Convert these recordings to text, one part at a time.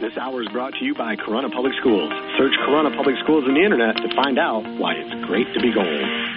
This hour is brought to you by Corunna Public Schools. Search Corunna Public Schools on the internet to find out why it's great to be gold.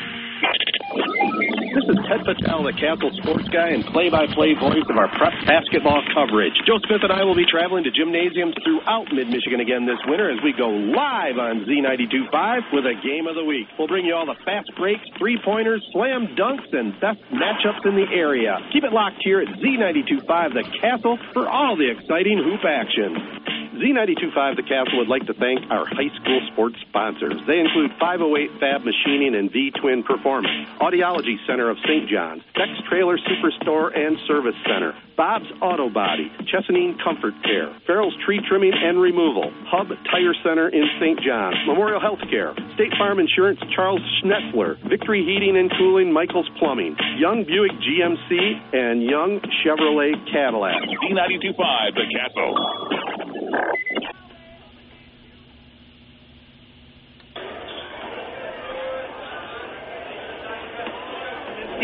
This is Ted Patel, the Castle sports guy and play-by-play voice of our prep basketball coverage. Joe Smith and I will be traveling to gymnasiums throughout mid-Michigan again this winter as we go live on Z92.5 with a game of the week. We'll bring you all the fast breaks, three-pointers, slam dunks, and best matchups in the area. Keep it locked here at Z92.5 The Castle for all the exciting hoop action. Z925 The Castle would like to thank our high school sports sponsors. They include 508 Fab Machining and V Twin Performance, Audiology Center of St. John's, Tex Trailer Superstore and Service Center, Bob's Auto Body, Chesaning Comfort Care, Farrell's Tree Trimming and Removal, Hub Tire Center in St. John's, Memorial Healthcare, State Farm Insurance Charles Schnetzler, Victory Heating and Cooling Michaels Plumbing, Young Buick GMC, and Young Chevrolet Cadillac. Z925 The Castle.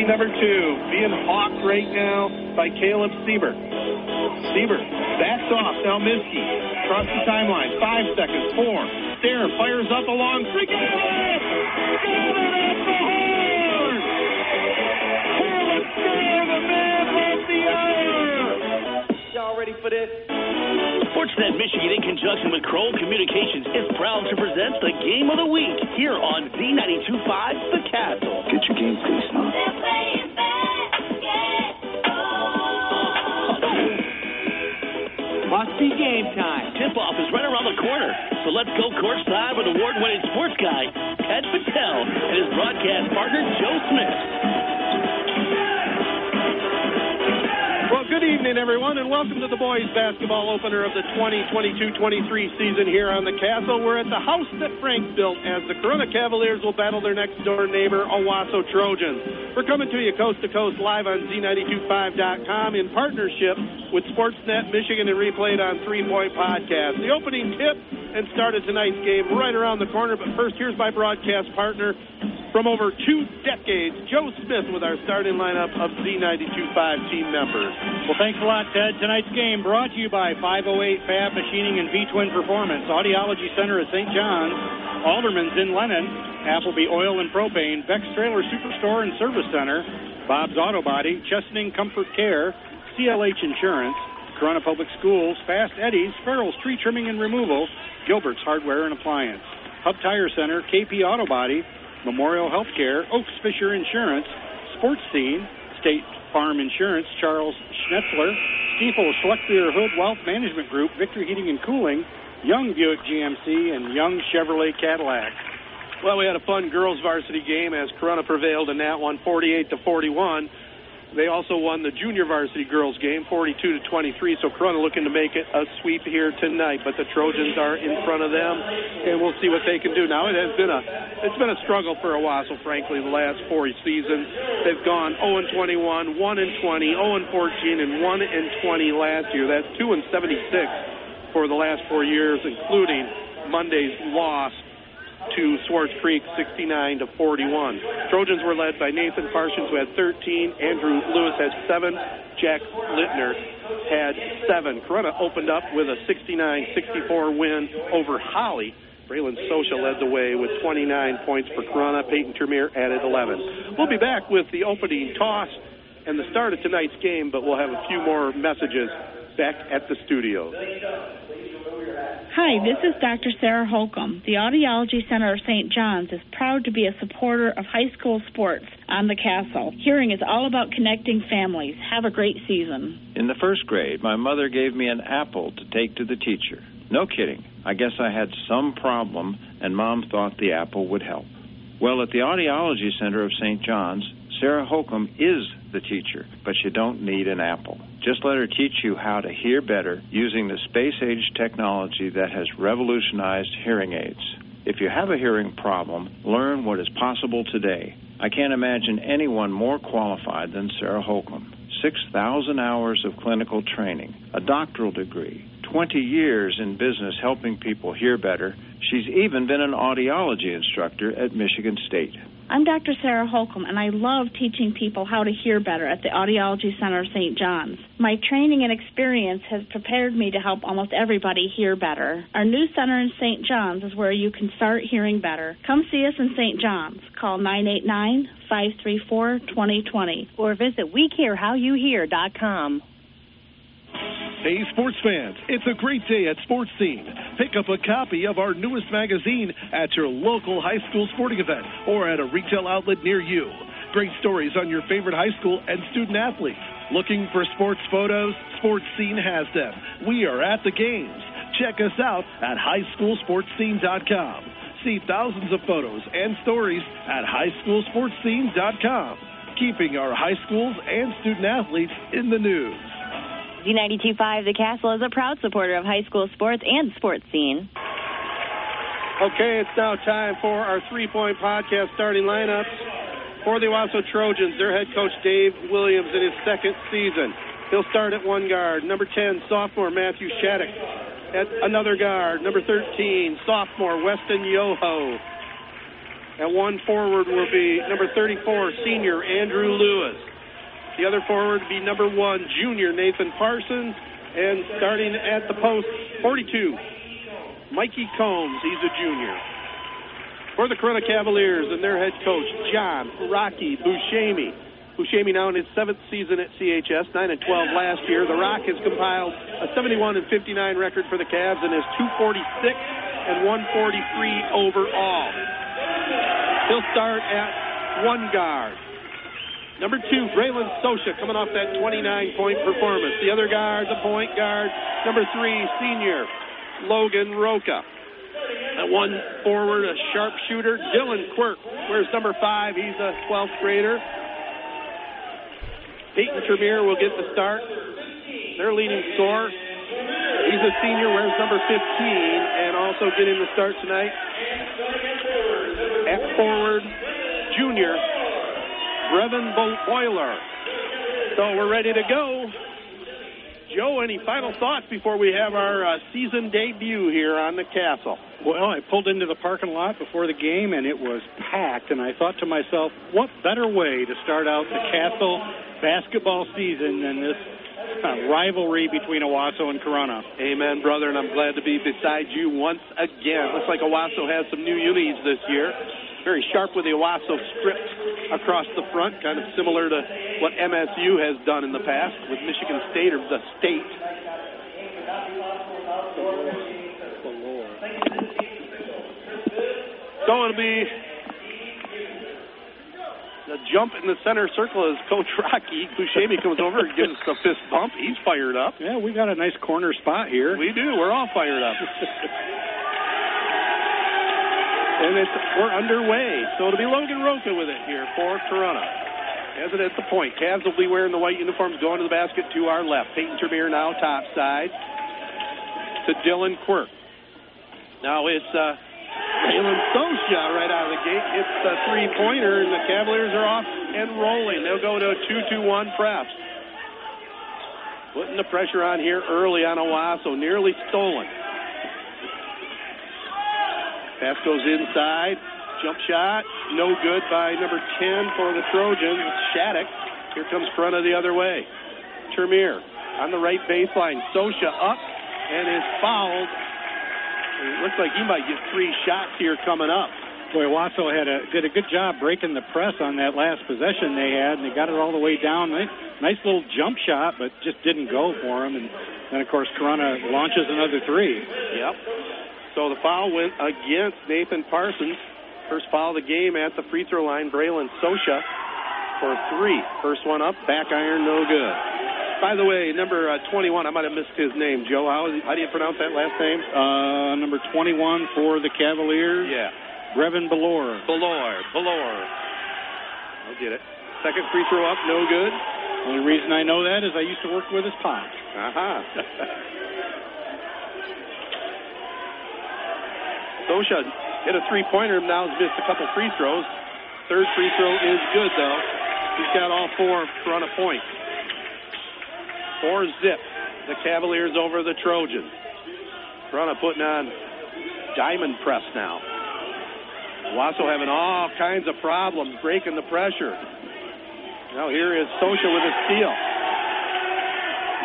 Number two, being hawked right now by Caleb Siebert. Siebert backs off. Now Miskey across the timeline. Five seconds. Four. Stair fires up along. Got it! Got it at the horn! Caleb Stair, the man from the hour. Y'all ready for this? Sportsnet Michigan, in conjunction with Kroll Communications, is proud to present the Game of the Week here on Z92.5 The Castle. Get your game face on. Must be game time. Tip-off is right around the corner, so let's go courtside with award-winning sports guy Ted Patel and his broadcast partner Joe Smith. Well, good evening, everyone, and welcome to the boys basketball opener of the 2022-23 season here on the Castle. We're at the house that Frank built as the Corunna Cavaliers will battle their next door neighbor, Owosso Trojans. We're coming to you coast to coast live on Z925.com in partnership with Sportsnet Michigan and replayed on Three Point Podcast. The opening tip and start of tonight's game right around the corner, but first, here's my broadcast partner from over two decades, Joe Smith, with our starting lineup of Z925 team members. Well, thanks a lot, Ted. Tonight's game brought to you by 508 Fab Machining and V-Twin Performance, Audiology Center at St. John's, Alderman's in Lennon, Appleby Oil and Propane, Beck's Trailer Superstore and Service Center, Bob's Auto Body, Chesaning Comfort Care, CLH Insurance, Corunna Public Schools, Fast Eddie's, Farrell's Tree Trimming and Removal, Gilbert's Hardware and Appliance, Hub Tire Center, KP Auto Body, Memorial Healthcare, Oaks Fisher Insurance, Sports Scene, State Farm Insurance, Charles Schnetzler, Stiefel Schleckbeer Hood Wealth Management Group, Victory Heating and Cooling, Young Buick GMC, and Young Chevrolet Cadillac. Well, we had a fun girls varsity game as Corunna prevailed in that one, 48 to 41. They also won the junior varsity girls game, 42 to 23. So Corunna looking to make it a sweep here tonight, but the Trojans are in front of them, and we'll see what they can do. Now it has been a it's been a struggle for Owosso, frankly, the last four seasons. They've gone 0 and 21, 1 and 20, 0 and 14, and 1 and 20 last year. That's 2 and 76 for the last four years, including Monday's loss to Swartz Creek 69 to 41. Trojans were led by Nathan Parsons who had 13, Andrew Lewis had 7, Jack Littner had 7. Corunna opened up with a 69-64 win over Holly. Braylon Socha led the way with 29 points for Corunna. Peyton Termier added 11. We'll be back with the opening toss and the start of tonight's game, but we'll have a few more messages back at the studio. Hi, this is Dr. Sarah Holcomb. The Audiology Center of St. John's is proud to be a supporter of high school sports on the castle. Hearing is all about connecting families. Have a great season. In the first grade, my mother gave me an apple to take to the teacher. No kidding. I guess I had some problem, and Mom thought the apple would help. Well, at the Audiology Center of St. John's, Sarah Holcomb is the teacher, but you don't need an apple. Just let her teach you how to hear better using the space age technology that has revolutionized hearing aids. If you have a hearing problem, learn what is possible today. I can't imagine anyone more qualified than Sarah Holcomb. 6,000 hours of clinical training, a doctoral degree, 20 years in business helping people hear better. She's even been an audiology instructor at Michigan State. I'm Dr. Sarah Holcomb, and I love teaching people how to hear better at the Audiology Center of St. John's. My training and experience has prepared me to help almost everybody hear better. Our new center in St. John's is where you can start hearing better. Come see us in St. John's. Call 989 534 2020 or visit WeCareHowYouHear.com. Hey, sports fans, it's a great day at Sports Scene. Pick up a copy of our newest magazine at your local high school sporting event or at a retail outlet near you. Great stories on your favorite high school and student athletes. Looking for sports photos? Sports Scene has them. We are at the games. Check us out at highschoolsportscene.com. See thousands of photos and stories at highschoolsportscene.com. Keeping our high schools and student athletes in the news. Z92.5 The Castle is a proud supporter of high school sports and sports scene. Okay, it's now time for our three-point podcast starting lineups for the Owosso Trojans. Their head coach Dave Williams in his second season. He'll start at one guard. Number 10, sophomore Matthew Shattuck. At another guard, number 13, sophomore Weston Yoho. At one forward will be number 34, senior Andrew Lewis. The other forward would be number one, junior Nathan Parsons. And starting at the post, 42, Mikey Combs. He's a junior. For the Corunna Cavaliers and their head coach, John Rocky Buscemi. Buscemi now in his seventh season at CHS, 9 and 12 last year. The Rock has compiled a 71 and 59 record for the Cavs and is 246 and 143 overall. He'll start at one guard. Number two, Braylon Sosha coming off that 29-point performance. The other guard, the point guard, number three, senior Logan Roca. At one forward, a sharpshooter, Dylan Quirk. Where's number five? He's a 12th grader. Peyton Tremere will get the start. Their leading scorer. He's a senior. Where's number 15? And also getting the start tonight. At forward, junior Brevin Boiler. So we're ready to go. Joe, any final thoughts before we have our uh, season debut here on the castle? Well, I pulled into the parking lot before the game and it was packed, and I thought to myself, what better way to start out the castle basketball season than this uh, rivalry between Owosso and Corunna? Amen, brother, and I'm glad to be beside you once again. Looks like Owosso has some new unis this year very sharp with the Owosso script across the front, kind of similar to what MSU has done in the past with Michigan State or the state. So it'll be the jump in the center circle as Coach Rocky Buscemi comes over and gives us a fist bump. He's fired up. Yeah, we got a nice corner spot here. We do. We're all fired up. and it's we're underway. So it'll be Logan Roca with it here for Corunna. As it at the point, Cavs will be wearing the white uniforms going to the basket to our left. Peyton Tremere now top side to Dylan Quirk. Now it's uh, Jalen right out of the gate. It's a three-pointer, and the Cavaliers are off and rolling. They'll go to a 2-2-1 press. Putting the pressure on here early on Owosso. Nearly stolen. Pass goes inside. Jump shot. No good by number 10 for the Trojans. Shattuck. Here comes Corunna the other way. Tremere on the right baseline. Sosha up and is fouled. It looks like he might get three shots here coming up. Boy, Owosso had a did a good job breaking the press on that last possession they had, and they got it all the way down. Nice, nice little jump shot, but just didn't go for him. And then, of course, Corunna launches another three. Yep. So the foul went against Nathan Parsons. First foul of the game at the free throw line, Braylon Sosha for three. First one up, back iron, no good. By the way, number uh, 21, I might have missed his name. Joe, how, how do you pronounce that last name? Uh, number 21 for the Cavaliers. Yeah. Brevin Belor. Belor, Belor. I'll get it. Second free throw up, no good. Only reason I know that is I used to work with his pop. Uh-huh. Sosha hit a three-pointer. Now has missed a couple free throws. Third free throw is good, though. He's got all four front of point. Four zip. The Cavaliers over the Trojans. Corunna putting on diamond press now. Wasso having all kinds of problems breaking the pressure. Now here is Sosha with a steal.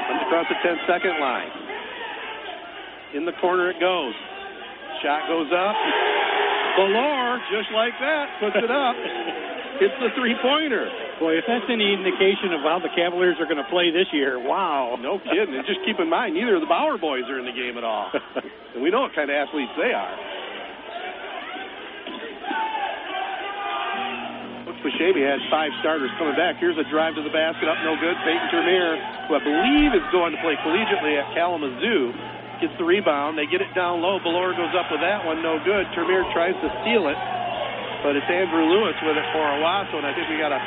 Comes across the 10 second line. In the corner it goes. Shot goes up. Valor, just like that, puts it up. it's the three pointer. Boy, if that's any indication of how the Cavaliers are going to play this year, wow. No kidding. And just keep in mind, neither of the Bauer boys are in the game at all. and we know what kind of athletes they are. Bashabi had five starters coming back. Here's a drive to the basket, up no good. Peyton Termier, who I believe is going to play collegiately at Kalamazoo, gets the rebound. They get it down low. Valor goes up with that one, no good. Termier tries to steal it, but it's Andrew Lewis with it for Owosso, and I think we got a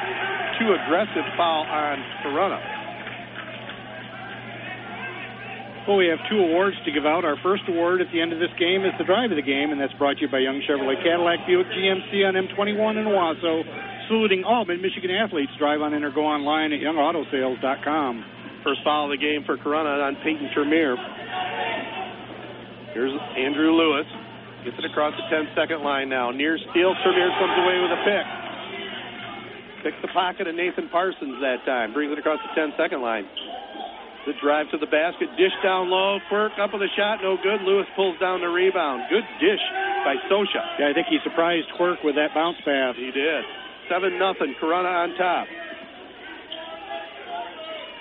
too aggressive foul on Corunna. Well, we have two awards to give out. Our first award at the end of this game is the drive of the game, and that's brought to you by Young Chevrolet Cadillac Buick GMC on M21 in Owosso, saluting all mid Michigan athletes. Drive on in or go online at youngautosales.com. First foul of the game for Corunna on Peyton Termier. Here's Andrew Lewis. Gets it across the 10 second line now. Near steal. Termier comes away with a pick. Picks the pocket of Nathan Parsons that time. Brings it across the 10 second line. The drive to the basket. Dish down low. Quirk up with a shot. No good. Lewis pulls down the rebound. Good dish by Sosha. Yeah, I think he surprised Quirk with that bounce pass. He did. 7 nothing. Corunna on top.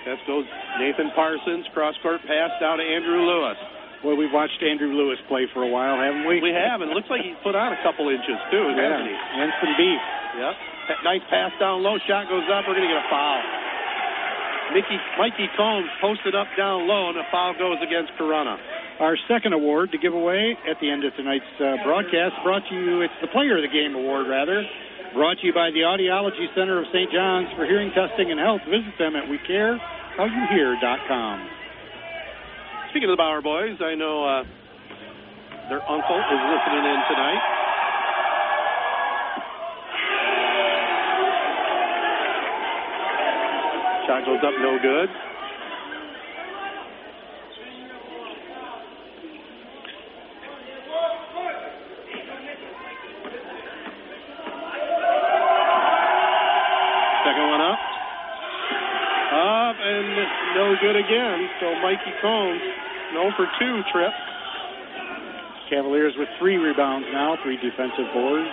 That goes Nathan Parsons. Cross court pass down to Andrew Lewis. Well, we've watched Andrew Lewis play for a while, haven't we? We have, and it looks like he's put on a couple inches too, yeah. hasn't he? And some beef. Yep. That nice pass down low, shot goes up. We're going to get a foul. Mickey, Mikey Combs posted up down low, and a foul goes against Corunna. Our second award to give away at the end of tonight's uh, broadcast brought to you, it's the Player of the Game award, rather. Brought to you by the Audiology Center of St. John's for hearing testing and health. Visit them at WeCareHowYouHear.com. Speaking of the Bauer boys, I know uh, their uncle is listening in tonight. Shot goes up, no good. Second one up. Up and no good again. So Mikey Combs, no for two trip. Cavaliers with three rebounds now, three defensive boards.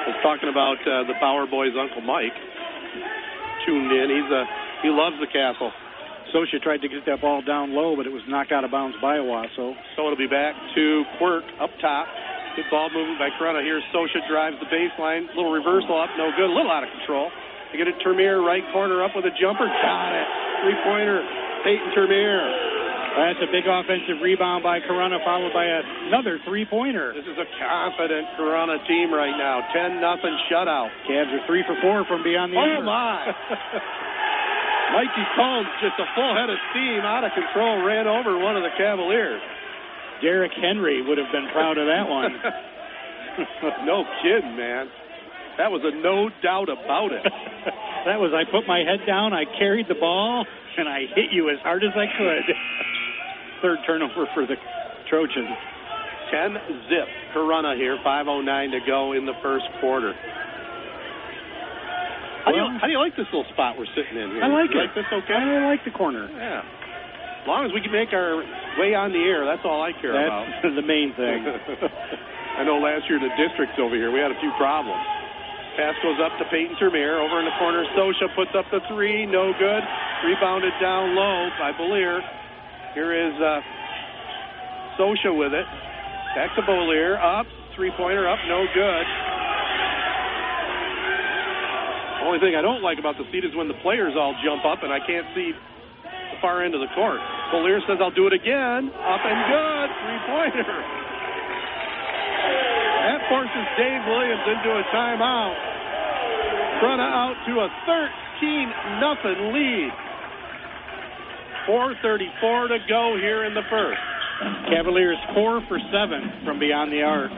I was talking about uh, the Bauer boys' Uncle Mike. Tuned in. He's a he loves the castle. Sosha tried to get that ball down low, but it was knocked out of bounds by Owosso. So it'll be back to Quirk up top. Good ball movement by Corunna. Here's Sosha drives the baseline. Little reversal up, no good. A little out of control. They get it Termier, right corner up with a jumper. Got it. Three pointer. Peyton Termier. That's a big offensive rebound by Corunna, followed by another three pointer. This is a confident Corunna team right now. 10 nothing shutout. Cavs are three for four from beyond the arc. Oh, my. Mikey Combs, just a full head of steam, out of control, ran over one of the Cavaliers. Derrick Henry would have been proud of that one. no kidding, man. That was a no doubt about it. that was I put my head down, I carried the ball, and I hit you as hard as I could. Third turnover for the Trojans. 10 zip. Corunna here, 5.09 to go in the first quarter. How, do you, how do you like this little spot we're sitting in here? I like you it. Like this okay? I like the corner. Yeah. As long as we can make our way on the air, that's all I care That's about. the main thing. I know last year the districts over here, we had a few problems. Pass goes up to Peyton Termier. Over in the corner, Sosha puts up the three. No good. Rebounded down low by Bolier. Here is uh, Sosha with it. Back to Bolier. Up. Three pointer up. No good. The only thing I don't like about the seat is when the players all jump up and I can't see the far end of the court. Bolier says, I'll do it again. Up and good. Three pointer. That forces Dave Williams into a timeout. Corunna out to a 13 nothing lead. 4.34 to go here in the first. Cavaliers four for seven from beyond the arc.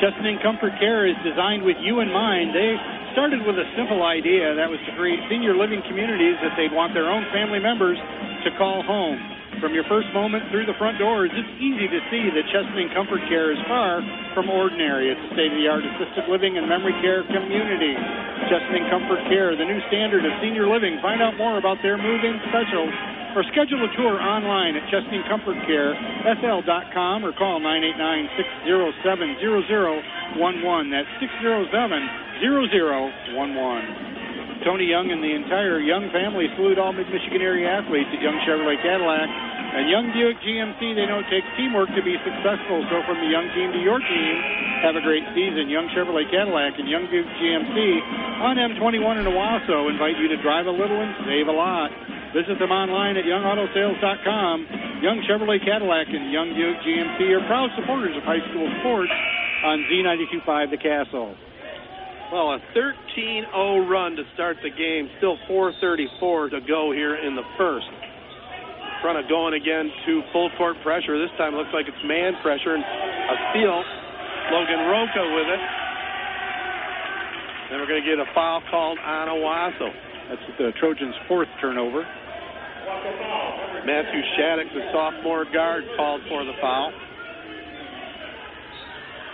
Chesaning Comfort Care is designed with you in mind. They started with a simple idea that was to create senior living communities that they'd want their own family members to call home. From your first moment through the front doors, it's easy to see that Chesaning Comfort Care is far from ordinary. It's a state-of-the-art assisted living and memory care community. Chesaning Comfort Care, the new standard of senior living. Find out more about their move-in specials or schedule a tour online at Chesaning Comfort Care, SL.com, or call 989-607-0011. That's 607-0011. Tony Young and the entire Young family salute all Mid-Michigan area athletes at Young Chevrolet Cadillac. And Young Buick GMC, they know it takes teamwork to be successful. So from the Young team to your team, have a great season. Young Chevrolet Cadillac and Young Buick GMC on M21 in Owosso invite you to drive a little and save a lot. Visit them online at youngautosales.com. Young Chevrolet Cadillac and Young Buick GMC are proud supporters of high school sports on Z92.5 The Castle. Well, a 13-0 run to start the game. Still 4:34 to go here in the first. Front of going again to full court pressure. This time looks like it's man pressure and a steal. Logan Roca with it. Then we're going to get a foul called on Owosso. That's the Trojans' fourth turnover. Matthew Shattuck, the sophomore guard, called for the foul.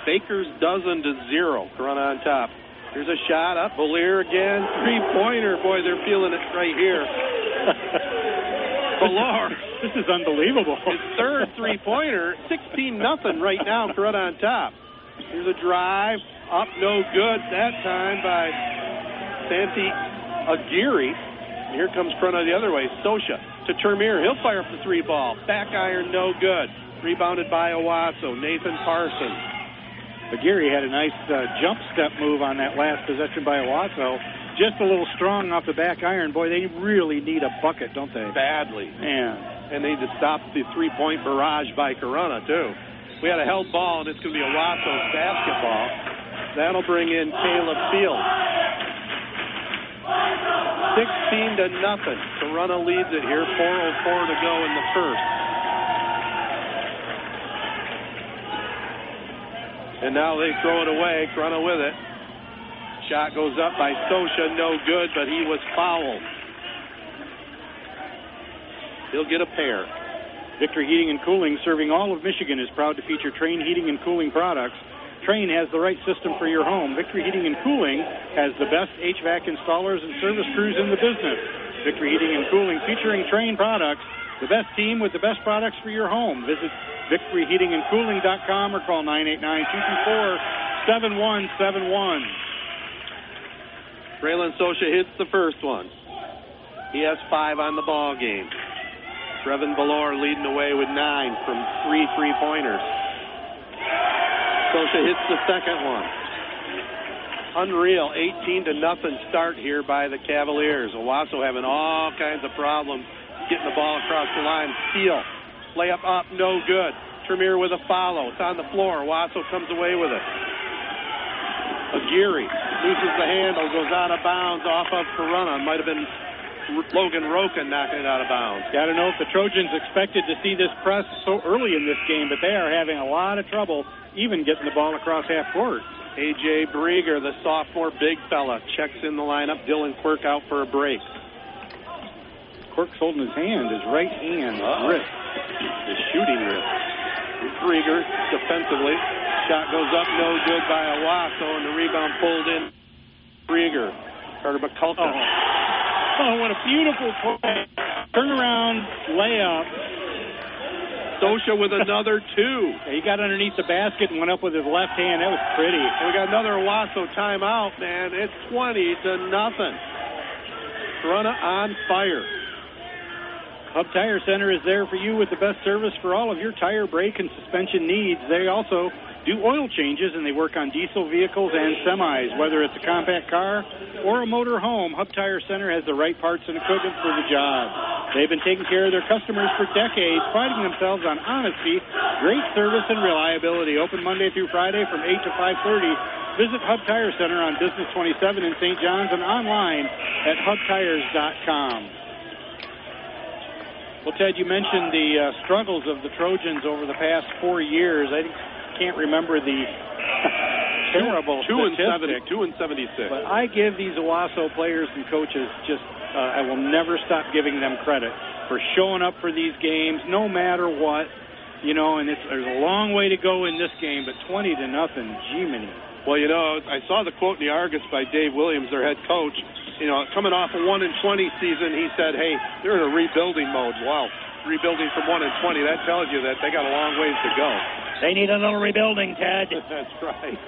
Baker's dozen to zero. Corunna on top. Here's a shot up. Valier again. Three pointer. Boy, they're feeling it right here. Valar. This is unbelievable. His third three pointer. 16 nothing right now. Corunna on top. Here's a drive. Up, no good that time by Santi Aguirre. And here comes Corunna the other way. Sosha to Termier. He'll fire up the three ball. Back iron, no good. Rebounded by Owosso. Nathan Parsons. Aguirre had a nice uh, jump step move on that last possession by Owosso. Just a little strong off the back iron. Boy, they really need a bucket, don't they? Badly. Man. And they need to stop the three-point barrage by Corunna, too. We had a held ball, and it's going to be Owosso's basketball. That'll bring in Caleb Field. 16 to nothing. Corunna leads it here. 4.04 to go in the first. And now they throw it away. Corunna with it. Shot goes up by Sosha. No good, but he was fouled. He'll get a pair. Victory Heating and Cooling, serving all of Michigan, is proud to feature Trane Heating and Cooling products. Trane has the right system for your home. Victory Heating and Cooling has the best HVAC installers and service crews in the business. Victory Heating and Cooling featuring Trane products, the best team with the best products for your home. Visit victoryheatingandcooling.com or call 989-224-7171. Braylon Sosha hits the first one. He has five on the ball game. Trevin Valor leading the way with nine from three three-pointers. Sosha hits the second one. Unreal, 18 to nothing start here by the Cavaliers. Owosso having all kinds of problems getting the ball across the line. Steal. Layup up, no good. Tremere with a follow. It's on the floor. Wasso comes away with it. Aguirre loses the handle, goes out of bounds off of Corunna. Might have been Logan Roca knocking it out of bounds. Got to know if the Trojans expected to see this press so early in this game, but they are having a lot of trouble even getting the ball across half court. A.J. Brieger, the sophomore big fella, checks in the lineup. Dylan Quirk out for a break. Quirk's holding his hand, his right hand, Uh-oh. wrist. His shooting wrist. Brieger defensively. Shot goes up, no good by Owosso, and the rebound pulled in. Brieger. Carter McCullough. Oh. oh, what a beautiful play. Turnaround layup. Sosha with another two. he got underneath the basket and went up with his left hand. That was pretty. And we got another Owosso timeout, man. It's 20 to nothing. Corunna on fire. Hub Tire Center is there for you with the best service for all of your tire, brake, and suspension needs. They also do oil changes and they work on diesel vehicles and semis. Whether it's a compact car or a motor home, Hub Tire Center has the right parts and equipment for the job. They've been taking care of their customers for decades, priding themselves on honesty, great service, and reliability. Open Monday through Friday from 8 to 5.30. Visit Hub Tire Center on Business 27 in St. John's and online at hubtires.com. Well, Ted, you mentioned the uh, struggles of the Trojans over the past four years. I can't remember the terrible two and statistic. seventy, two and seventy-six. But I give these Owosso players and coaches just. Uh, I will never stop giving them credit. for showing up for these games, no matter what. You know, and it's there's a long way to go in this game, but 20 to nothing, Jiminy. Well, you know, I saw the quote in the Argus by Dave Williams, their head coach. You know, coming off a one and 20 season, he said, "Hey, they're in a rebuilding mode." Wow, rebuilding from one and 20. That tells you that they got a long ways to go. They need a little rebuilding, Ted. That's right.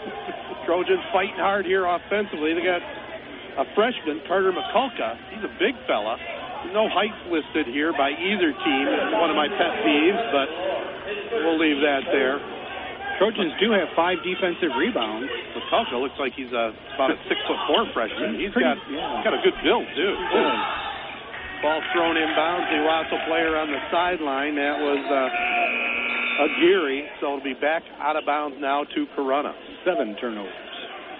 Trojans fighting hard here offensively. They got a freshman, Carter McCulka. He's a big fella. No height listed here by either team. It's one of my pet peeves, but we'll leave that there. Trojans do have five defensive rebounds. McCulka looks like he's a, about a six foot four freshman. He's Pretty- got yeah. got a good build too. Ball thrown inbounds. The Wasso player on the sideline. That was uh, Aguirre. So it'll be back out of bounds now to Corunna. Seven turnovers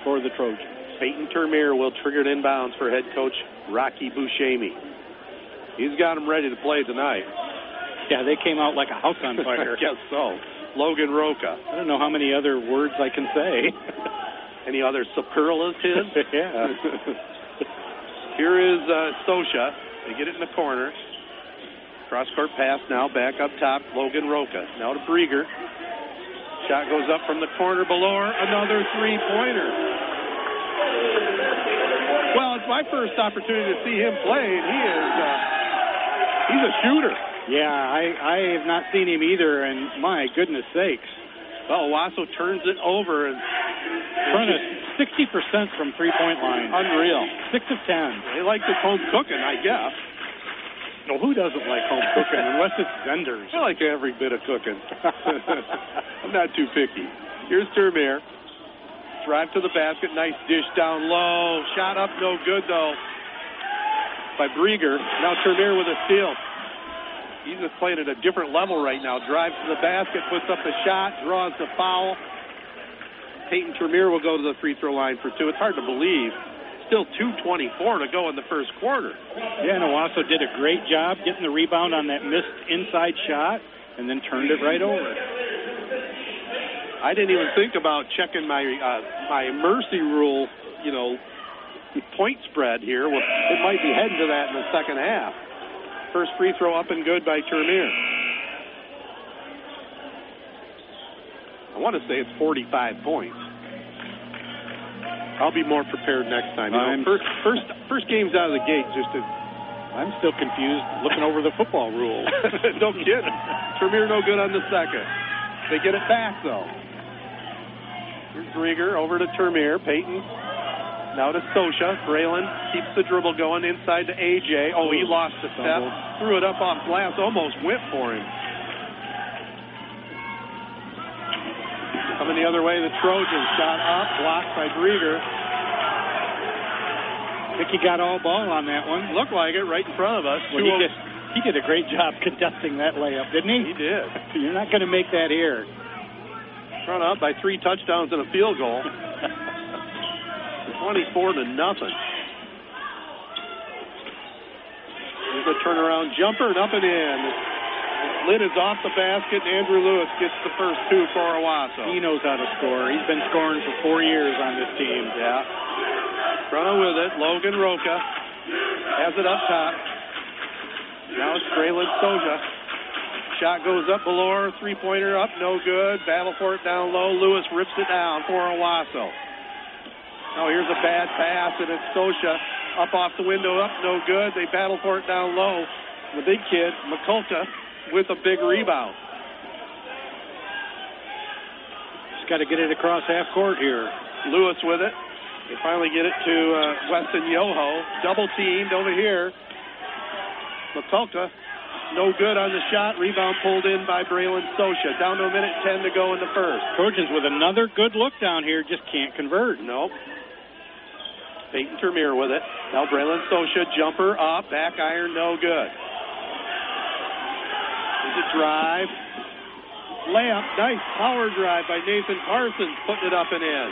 for the Trojans. Peyton Termier will trigger it inbounds for head coach Rocky Buscemi. He's got him ready to play tonight. Yeah, they came out like a house on fire. I guess so. Logan Roca. I don't know how many other words I can say. Any other superlatives? yeah. Here is uh, Sosha. They get it in the corner. Cross court pass now back up top. Logan Roca. Now to Brieger. Shot goes up from the corner below her. Another three pointer. Well, it's my first opportunity to see him play, and he is uh, he's a shooter. Yeah, I, I have not seen him either, and my goodness sakes. Well, Wasso turns it over and Front of 60% from three point line. unreal. Six of 10. They like this home cooking, I guess. Well, who doesn't like home cooking unless it's vendors? I like every bit of cooking. I'm not too picky. Here's Termier. Drive to the basket. Nice dish down low. Shot up, no good though. By Brieger. Now Termier with a steal. He's just playing at a different level right now. Drives to the basket, puts up the shot, draws the foul. Peyton Termier will go to the free throw line for two. It's hard to believe. Still 2.24 to go in the first quarter. Yeah, and Owosso did a great job getting the rebound on that missed inside shot and then turned it right over. I didn't even think about checking my uh, my mercy rule, you know, point spread here. Well, it might be heading to that in the second half. First free throw up and good by Termier. I want to say it's 45 points. I'll be more prepared next time. You know, first, first, first game's out of the gate. Just to, I'm still confused looking over the football rules. no kidding. Termier no good on the second. They get it back though. Here's Rieger over to Termier. Peyton now to Sosha. Braylon keeps the dribble going inside to AJ. Oh, he lost the step. Threw it up off glass. Almost went for him. Coming the other way, the Trojans shot up, blocked by Brieger. I think he got all ball on that one. Looked like it right in front of us. Well, he, did, he did a great job contesting that layup, didn't he? He did. You're not going to make that here. Run up by three touchdowns and a field goal. 24 to nothing. There's a turnaround jumper and up and in. Lid is off the basket. and Andrew Lewis gets the first two for Owosso. He knows how to score. He's been scoring for four years on this team. Yeah. Running with it. Logan Roca has it up top. Now it's Braylon Soja. Shot goes up below. Three pointer up. No good. Battle for it down low. Lewis rips it down for Owosso. Oh, here's a bad pass, and it's Sosha up off the window, up, no good. They battle for it down low. The big kid, McCulta, with a big rebound. Just got to get it across half court here. Lewis with it. They finally get it to uh, Weston Yoho. Double teamed over here. McCulta, no good on the shot. Rebound pulled in by Braylon Sosha. Down to a minute 10 to go in the first. Trojans with another good look down here, just can't convert. Nope. Peyton Termier with it. Now Braylon Sosha, jumper up, back iron, no good. There's a drive. Layup, nice power drive by Nathan Parsons, putting it up and in.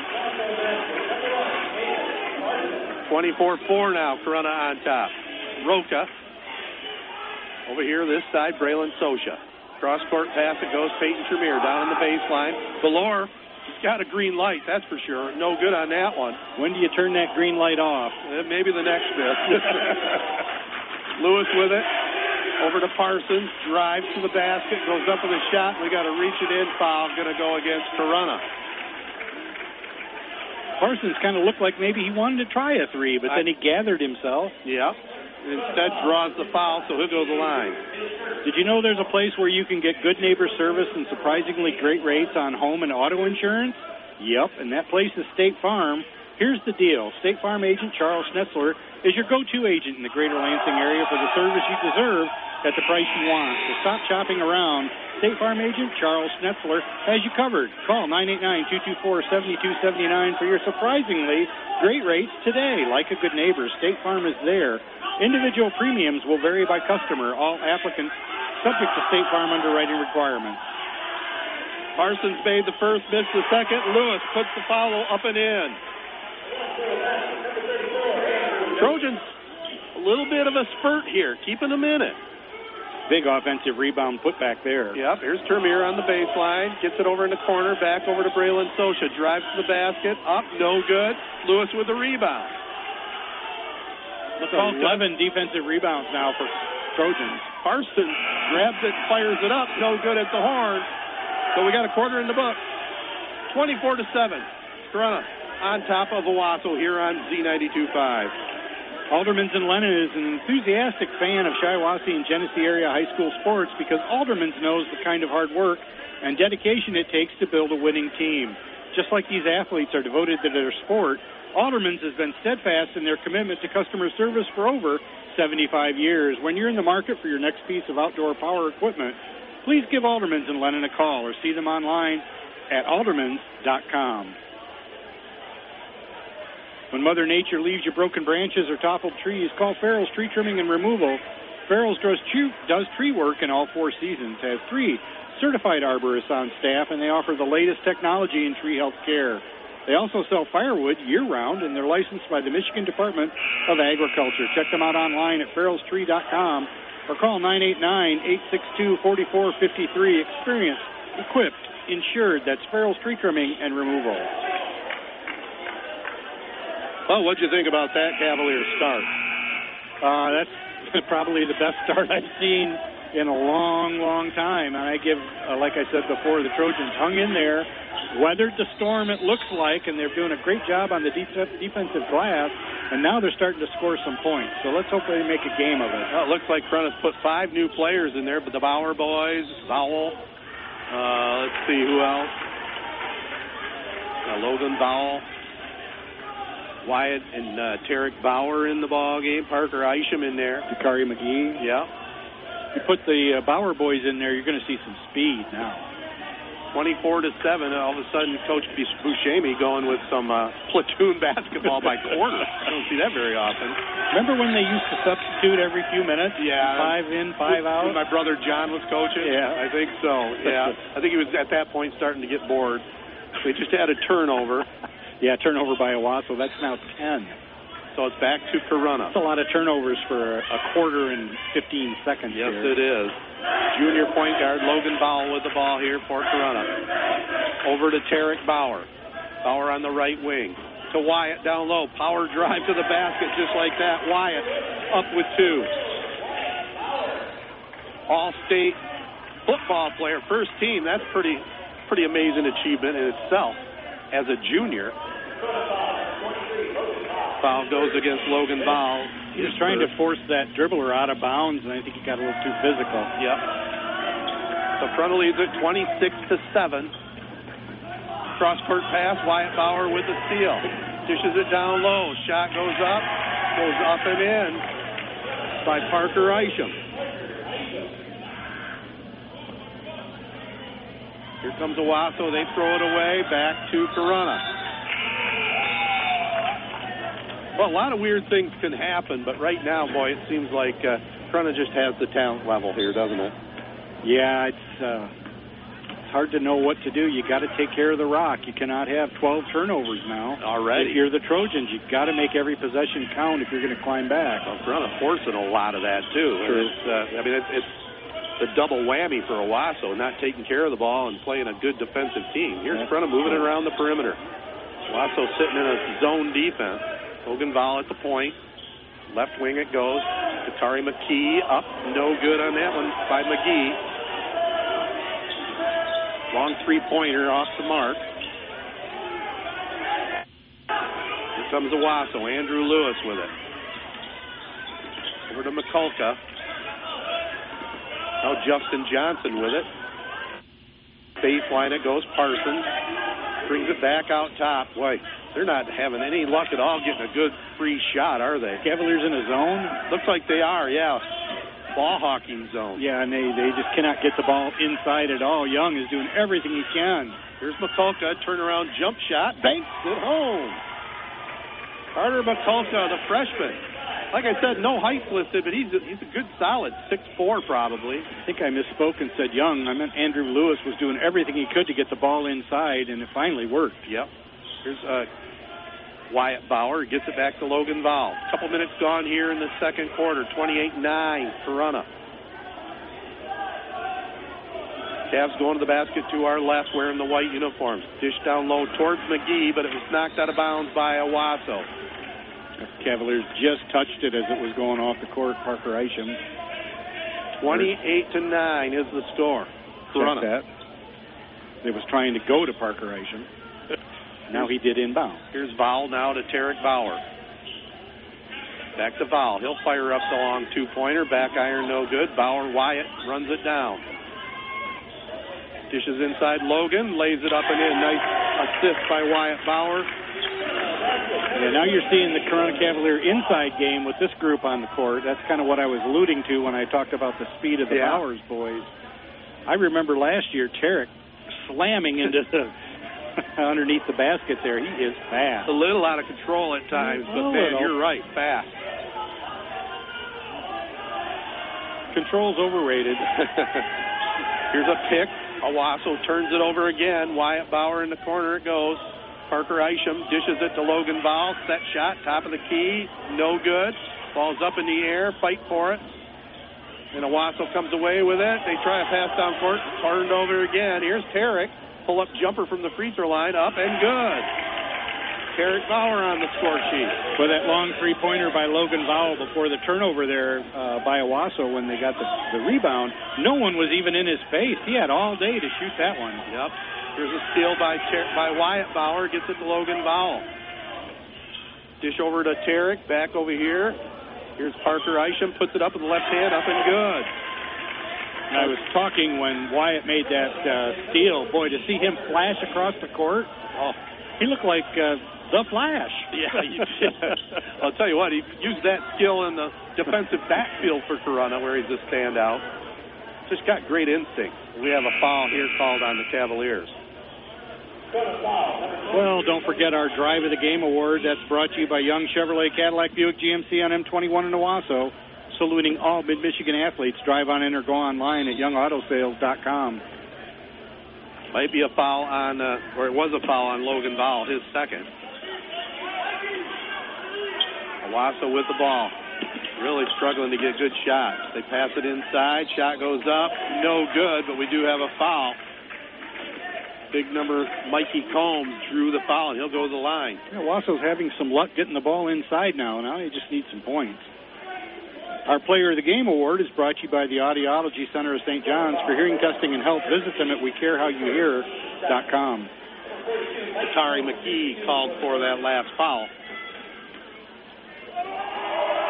24-4 now, Corunna on top. Roca. Over here, this side, Braylon Sosha. Cross court pass, it goes Peyton Tremere down on the baseline. Valor, got a green light, that's for sure. No good on that one. When do you turn that green light off? Uh, maybe the next bit. Lewis with it. Over to Parsons, drives to the basket, goes up with a shot. We got a reach it in foul, going to go against Corunna. Parsons kind of looked like maybe he wanted to try a three, but then he gathered himself. Yep. Instead, draws the foul, so he'll go to the line. Did you know there's a place where you can get good neighbor service and surprisingly great rates on home and auto insurance? Yep, and that place is State Farm. Here's the deal State Farm agent Charles Schnetzler is your go to agent in the greater Lansing area for the service you deserve at the price you want. So stop shopping around. State Farm agent Charles Schnetzler has you covered. Call 989-224-7279 for your surprisingly great rates today. Like a good neighbor, State Farm is there. Individual premiums will vary by customer. All applicants subject to State Farm underwriting requirements. Parsons made the first, missed the second. Lewis puts the follow up and in. Trojans, a little bit of a spurt here, keeping them in it. Big offensive rebound put back there. Yep, here's Termier on the baseline. Gets it over in the corner, back over to Braylon Sosha. Drives to the basket, up, no good. Lewis with the rebound. That's 11 defensive rebounds now for Trojans. Parsons grabs it, fires it up, no good at the horn. So we got a quarter in the book. 24 to 7. Corunna on top of Owosso here on Z92.5. Aldermans and Lennon is an enthusiastic fan of Shiawassee and Genesee area high school sports because Aldermans knows the kind of hard work and dedication it takes to build a winning team. Just like these athletes are devoted to their sport, Aldermans has been steadfast in their commitment to customer service for over 75 years. When you're in the market for your next piece of outdoor power equipment, please give Aldermans and Lennon a call or see them online at aldermans.com. When Mother Nature leaves you broken branches or toppled trees, call Farrell's Tree Trimming and Removal. Farrell's does tree, work in all four seasons, has three certified arborists on staff, and they offer the latest technology in tree health care. They also sell firewood year round, and they're licensed by the Michigan Department of Agriculture. Check them out online at farrellstree.com or call 989 862 4453. Experienced, equipped, insured. That's Farrell's Tree Trimming and Removal. Well, what'd you think about that Cavaliers start? Uh, that's probably the best start I've seen in a long, long time. And I give, uh, like I said before, the Trojans hung in there, weathered the storm, it looks like, and they're doing a great job on the de- defensive glass. And now they're starting to score some points. So let's hope they make a game of it. Well, it looks like Corunna's put five new players in there, but the Bauer boys, Vowell, uh, let's see who else. Uh, Logan Vowell, Wyatt and uh, Tarek Bauer in the ball game. Parker Isham in there. Dakari McGee. Yeah. You put the uh, Bauer boys in there, you're going to see some speed now. 24 to 7. All of a sudden, Coach Buscemi going with some uh, platoon basketball by quarter. I don't see that very often. Remember when they used to substitute every few minutes? Yeah. Five in, five out? When my brother John was coaching? Yeah. I think so. Yeah. I think he was at that point starting to get bored. We just had a turnover. Yeah, turnover by Owosso. That's now 10. So it's back to Corunna. That's a lot of turnovers for a quarter and 15 seconds. Yes, here. it is. Junior point guard Logan Bowell with the ball here for Corunna. Over to Tarek Bauer. Bauer on the right wing. To Wyatt down low. Power drive to the basket just like that. Wyatt up with two. All state football player, first team. That's pretty pretty amazing achievement in itself as a junior. Foul goes against Logan Bowell. He was trying to force that dribbler out of bounds, and I think he got a little too physical. Yep. So Corunna leads it 26 to 7. Cross court pass, Wyatt Bauer with the steal. Dishes it down low. Shot goes up, goes up and in by Parker Isham. Here comes Owosso. They throw it away. Back to Corunna. Well, a lot of weird things can happen, but right now, boy, it seems like uh, Corunna just has the talent level here, doesn't it? Yeah, it's uh, it's hard to know what to do. You got to take care of the rock. You cannot have 12 turnovers now. Already. If you're the Trojans, you got to make every possession count if you're going to climb back. Well, Corunna forcing a lot of that too. Sure. It's, uh, I mean, it's, it's the double whammy for Owosso, not taking care of the ball and playing a good defensive team. Here's Yeah. Corunna moving it around the perimeter. Owosso sitting in a zone defense. Logan Vol at the point. Left wing it goes to Atari McKee up, no good on that one by McGee. Long three pointer off the mark. Here comes Owosso. Andrew Lewis with it. Over to McCulka. Now Justin Johnson with it. Baseline it goes Parsons. Brings it back out top. Boy, they're not having any luck at all getting a good free shot, are they? Cavaliers in a zone? Looks like they are, yeah. Ball hawking zone. Yeah, and they, they just cannot get the ball inside at all. Young is doing everything he can. Here's McCulka, turnaround jump shot, banks it home. Carter McCulka, the freshman. Like I said, no height listed, but he's a, he's a good solid six four probably. I think I misspoke and said Young. I meant Andrew Lewis was doing everything he could to get the ball inside, and it finally worked. Yep. Here's uh, Wyatt Bauer gets it back to Logan Val. Couple minutes gone here in the second quarter. 28-9 Corunna. Cavs going to the basket to our left, wearing the white uniforms. Dish down low towards McGee, but it was knocked out of bounds by Owosso. Cavaliers just touched it as it was going off the court. Parker Isham. 28 to 9 is the score. That. It was trying to go to Parker Isham. now he did inbound. Here's Val now to Tarek Bauer. Back to Val. He'll fire up the long two pointer. Back iron no good. Bauer Wyatt runs it down. Dishes inside Logan, lays it up and in. Nice assist by Wyatt Bauer. Yeah, now you're seeing the Corunna Cavalier inside game with this group on the court. That's kind of what I was alluding to when I talked about the speed of the yeah. Bowers boys. I remember last year Tarek slamming into the underneath the basket there. He is fast. A little out of control at times, but man, you're right, fast. Control's overrated. Here's a pick. Owosso turns it over again. Wyatt Bauer in the corner it goes. Parker Isham dishes it to Logan Val. Set shot, top of the key, no good. Ball's up in the air, fight for it. And Owosso comes away with it. They try a pass down court, turned over again. Here's Tarek. Pull up jumper from the free throw line, up and good. Tarek Bauer on the score sheet. For that long three pointer by Logan Vowell before the turnover there uh, by Owosso when they got the, the rebound, no one was even in his face. He had all day to shoot that one. Yep. Here's a steal by Ter- by Wyatt Bauer. Gets it to Logan Vowell. Dish over to Tarek. Back over here. Here's Parker Isham. Puts it up with the left hand. Up and good. And I was talking when Wyatt made that uh, steal. Boy, to see him flash across the court, oh, he looked like uh, the Flash. Yeah, I'll tell you what, he used that skill in the defensive backfield for Corunna, where he's a standout. Just got great instinct. We have a foul here called on the Cavaliers. Well, don't forget our Drive of the Game award. That's brought to you by Young Chevrolet Cadillac Buick GMC on M21 in Owosso. Saluting all Mid Michigan athletes. Drive on in or go online at youngautosales.com. Might be a foul on, uh, or it was a foul on Logan Ball, his second. Owosso with the ball. Really struggling to get good shots. They pass it inside. Shot goes up. No good, but we do have a foul. Big number Mikey Combs drew the foul, and he'll go to the line. Yeah, Wasso's having some luck getting the ball inside now. Now he just needs some points. Our Player of the Game award is brought to you by the Audiology Center of St. John's. For hearing testing and help, visit them at WeCareHowYouHear.com. Atari McKee called for that last foul.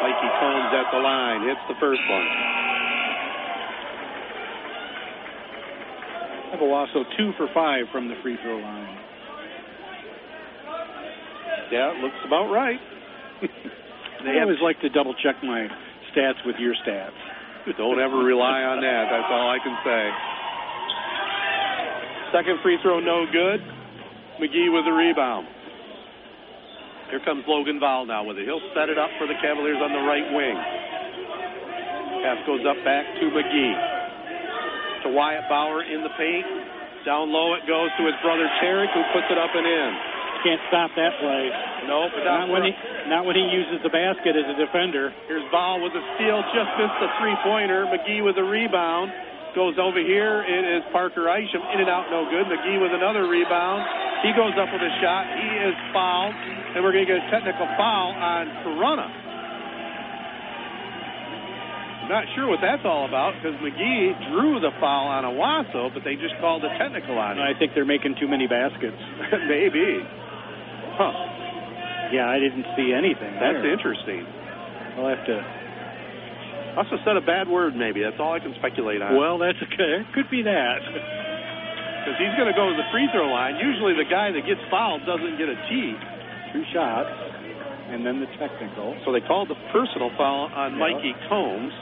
Mikey Combs at the line, hits the first one. Owosso two for five from the free throw line. Yeah, it looks about right. they always like to double check my stats with your stats. Don't ever rely on that. That's all I can say. Second free throw, no good. McGee with the rebound. Here comes Logan Val now with it. He'll set it up for the Cavaliers on the right wing. Pass goes up back to McGee. To Wyatt Bauer in the paint. Down low it goes to his brother Tarek, who puts it up and in. Can't stop that play. Nope, not when he not when he uses the basket as a defender. Here's Val with a steal, just missed the three pointer. McGee with a rebound. Goes over here. It is Parker Isham. In and out, no good. McGee with another rebound. He goes up with a shot. He is fouled and we're going to get a technical foul on Corunna. Not sure what that's all about because McGee drew the foul on Owosso, but they just called a technical on him. I think they're making too many baskets. Maybe. Huh. Yeah, I didn't see anything. That's there. interesting. I'll have to. Must have said a bad word, maybe. That's all I can speculate on. Well, that's okay. Could be that. Because he's going to go to the free throw line. Usually the guy that gets fouled doesn't get a tee. Two shots, and then the technical. So they called the personal foul on Yeah. Mikey Combs.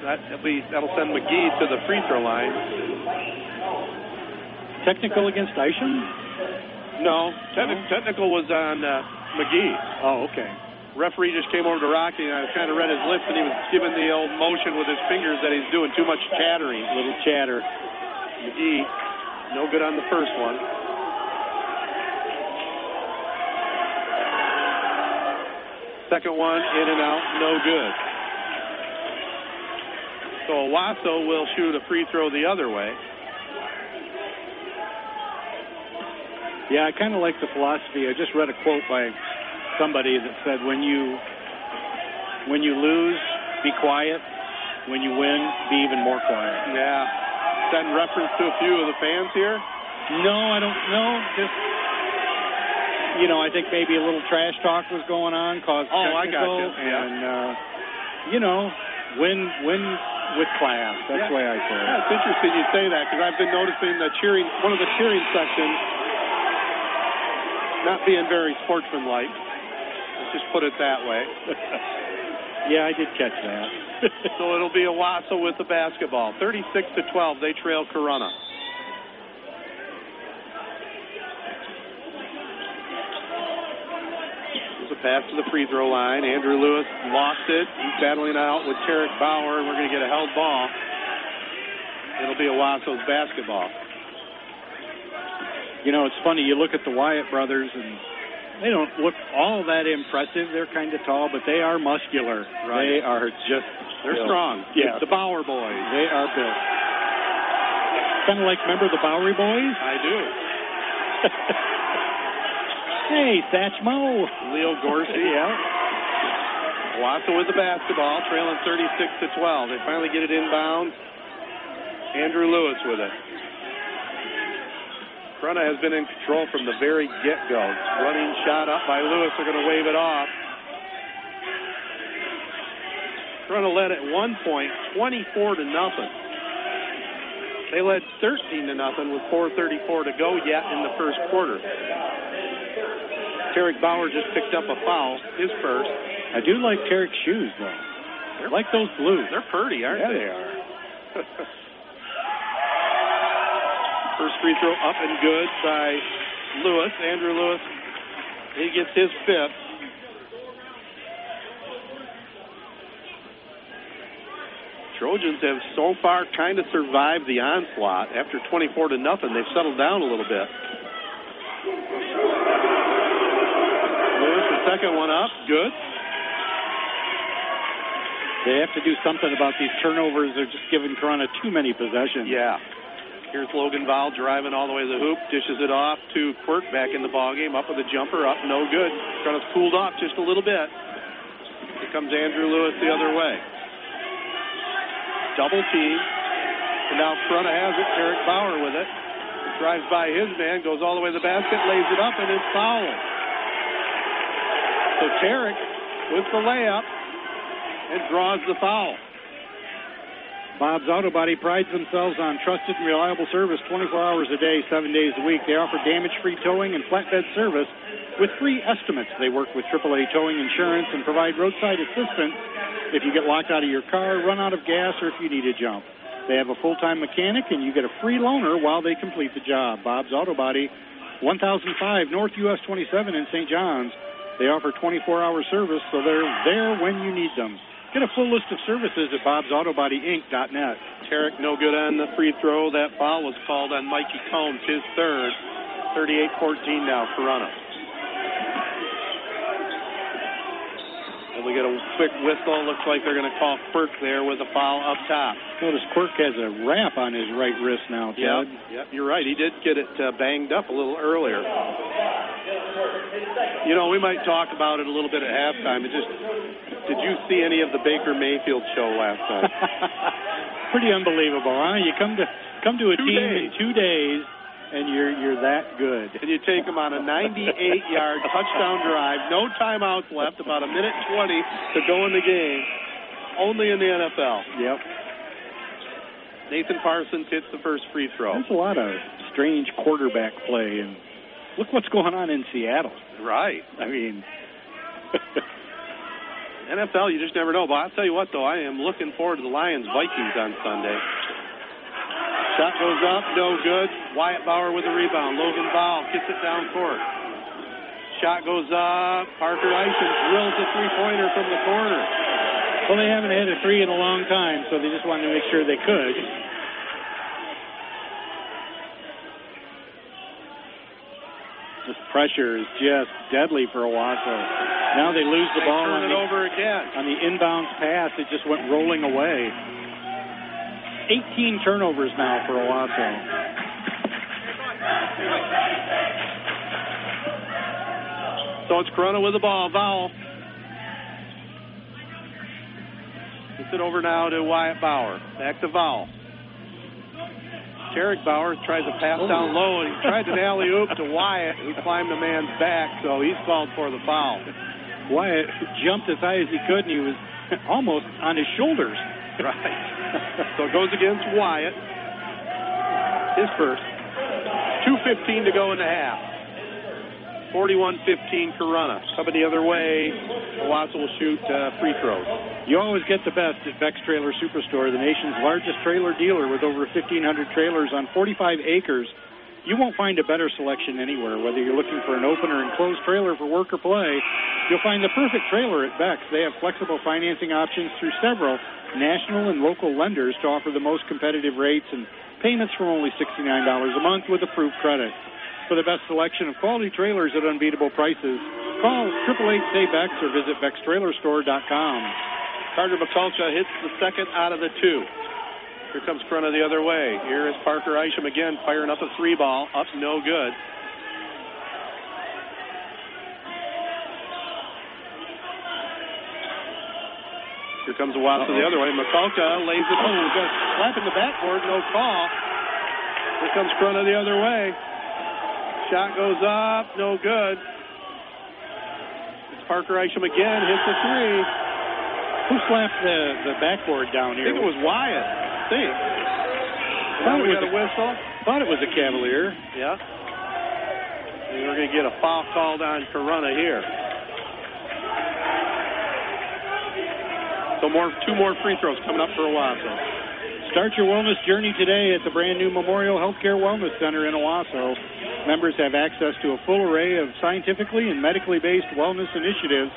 That'll, be, that'll send McGee to the free throw line. Technical against Isham? No, techni- technical was on uh, McGee. Oh, okay. Referee just came over to Rocky and I kind of read his lips and he was giving the old motion with his fingers that he's doing too much chattering. Little chatter. McGee, no good on the first one. Second one, in and out, no good. So Owosso will shoot a free throw the other way. Yeah, I kind of like the philosophy. I just read a quote by somebody that said, "When you when you lose, be quiet. When you win, be even more quiet." Yeah. Is that in reference to a few of the fans here? No, I don't know. Just you know, I think maybe a little trash talk was going on, caused Oh, I technical, gotcha. Yeah. and uh, you know, win win with class. That's the way I say it. Yeah, it's interesting you say that because I've been noticing the cheering, one of the cheering sections, not being very sportsmanlike. Let's just put it that way. yeah, I did catch that. so it'll be Owosso with the basketball. 36 to 12, they trail Corunna. Pass to the free throw line. Andrew Lewis lost it. He's battling out with Tarek Bauer, we're going to get a held ball. It'll be Owosso's basketball. You know, it's funny. You look at the Wyatt brothers, and they don't look all that impressive. They're kind of tall, but they are muscular. Right. They are just They're built. strong. Yeah, the Bauer boys. they are built. Kind of like, remember the Bowery boys? I do. hey, Satchmo. Leo Gorcey. yeah. Owosso with the basketball, trailing 36 to 12. They finally get it inbound. Andrew Lewis with it. Corunna has been in control from the very get-go. Running shot up by Lewis. They're going to wave it off. Corunna led at one point, 24 to nothing. They led 13 to nothing with 4:34 to go yet in the first quarter. Tarek Bauer just picked up a foul, his first. I do like Tarek's shoes, though. They're, I like those blues. They're pretty, aren't yeah, they? they are. First free throw up and good by Lewis. Andrew Lewis. He gets his fifth. Trojans have so far kind of survived the onslaught. After 24 to nothing, they've settled down a little bit. Second one up, good. They have to do something about these turnovers. They're just giving Corunna too many possessions. Yeah. Here's Logan Val driving all the way to the hoop, dishes it off to Quirk back in the ballgame, up with a jumper, up, no good. Corunna's cooled off just a little bit. Here comes Andrew Lewis the other way. Double team. And now Corunna has it. Eric Bauer with it. Drives by his man, goes all the way to the basket, lays it up, and is fouled. So Tarek with the layup and draws the foul. Bob's Auto Body prides themselves on trusted and reliable service 24 hours a day, 7 days a week. They offer damage free towing and flatbed service with free estimates. They work with AAA towing insurance and provide roadside assistance if you get locked out of your car, run out of gas, or if you need a jump. They have a full time mechanic and you get a free loaner while they complete the job. Bob's Auto Body, 1005 North US 27 in St. John's. They offer 24 hour service, so they're there when you need them. Get a full list of services at bobsautobodyinc.net. Tarek no good on the free throw. That foul was called on Mikey Combs, his third. 38-14 now, Corunna. And we get a quick whistle. Looks like they're going to call Quirk there with a foul up top. Notice Quirk has a wrap on his right wrist now, Ted. Yep, yep, you're right. He did get it uh, banged up a little earlier. You know, we might talk about it a little bit at halftime. It just did you see any of the Baker Mayfield show last night? Pretty unbelievable, huh? You come to come to a Two team days. in two days, and you're you're that good. and you take them on a 98-yard touchdown drive, no timeouts left, about a minute 20 to go in the game, only in the NFL. Yep. Nathan Parsons hits the first free throw. There's a lot of strange quarterback play, and look what's going on in Seattle. Right. I mean, NFL, you just never know. But I'll tell you what, though, I am looking forward to the Lions Vikings on Sunday. Shot goes up, no good. Wyatt Bauer with a rebound. Logan Ball gets it down court. Shot goes up. Parker Isham drills a three pointer from the corner. well, they haven't hit a three in a long time, so they just wanted to make sure they could. This pressure is just deadly for Owosso. Now they lose the They ball on it the, over again. on the inbounds pass. It just went rolling away. 18 turnovers now for Owosso. So it's Corunna with the ball. Vowel. Gets it over now to Wyatt Bauer. Back to Vowel. Tarek Bauer tries to pass down oh. low, and he tried an alley oop to Wyatt, who climbed the man's back, so he's called for the foul. Wyatt jumped as high as he could, and he was almost on his shoulders. Right. so it goes against Wyatt. His first. 2.15 to go in the half. 41-15 Corunna. Coming the other way, Owosso will shoot uh, free throws. You always get the best at Beck's Trailer Superstore, the nation's largest trailer dealer with over 1,500 trailers on 45 acres. You won't find a better selection anywhere. Whether you're looking for an open or enclosed trailer for work or play, you'll find the perfect trailer at Beck's. They have flexible financing options through several national and local lenders to offer the most competitive rates and payments from only $69 a month with approved credit. For the best selection of quality trailers at unbeatable prices, call 888-SAY-BECKS or visit BecksTrailerStore.com. Carter McCulcha hits the second out of the two. Here comes Corunna the other way. Here is Parker Isham again firing up a three ball. Up, no good. Here comes Owosso the other way. McCulca lays it. Oh, just slapping the backboard. No call. Here comes Corunna the other way. Shot goes up. No good. It's Parker Isham again. Hits the three. Who slapped the, the backboard down here? I think it was Wyatt. I think. Thought Now it we was got a a- whistle. Thought it was a Cavalier. Yeah. And we're going to get a foul called on Corunna here. So more, two more free throws coming up for Owosso. Start your wellness journey today at the brand new Memorial Healthcare Wellness Center in Owosso. Members have access to a full array of scientifically and medically based wellness initiatives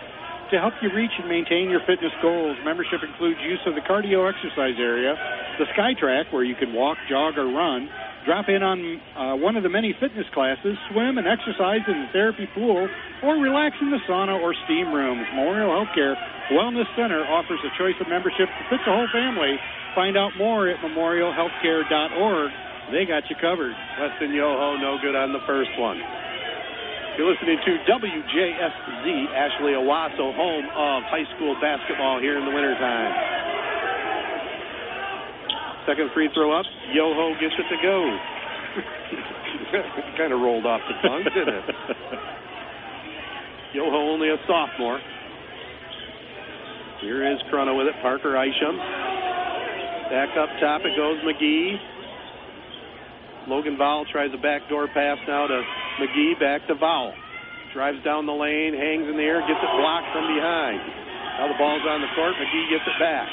to help you reach and maintain your fitness goals. Membership includes use of the cardio exercise area, the SkyTrack, where you can walk, jog, or run, drop in on uh, one of the many fitness classes, swim and exercise in the therapy pool, or relax in the sauna or steam rooms. Memorial Healthcare Wellness Center offers a choice of membership to fit the whole family. Find out more at memorialhealthcare.org. They got you covered. Weston Yoho, no good on the first one. You're listening to WJSZ, Ashley Owosso, home of high school basketball here in the wintertime. Second free throw up. Yoho gets it to go. kind of rolled off the tongue, didn't it? Yoho only a sophomore. Here is Corunna with it. Parker Isham. Back up top it goes McGee. Logan Vowell tries a backdoor pass now to McGee. Back to Vowell. Drives down the lane, hangs in the air, gets it blocked from behind. Now the ball's on the court. McGee gets it back.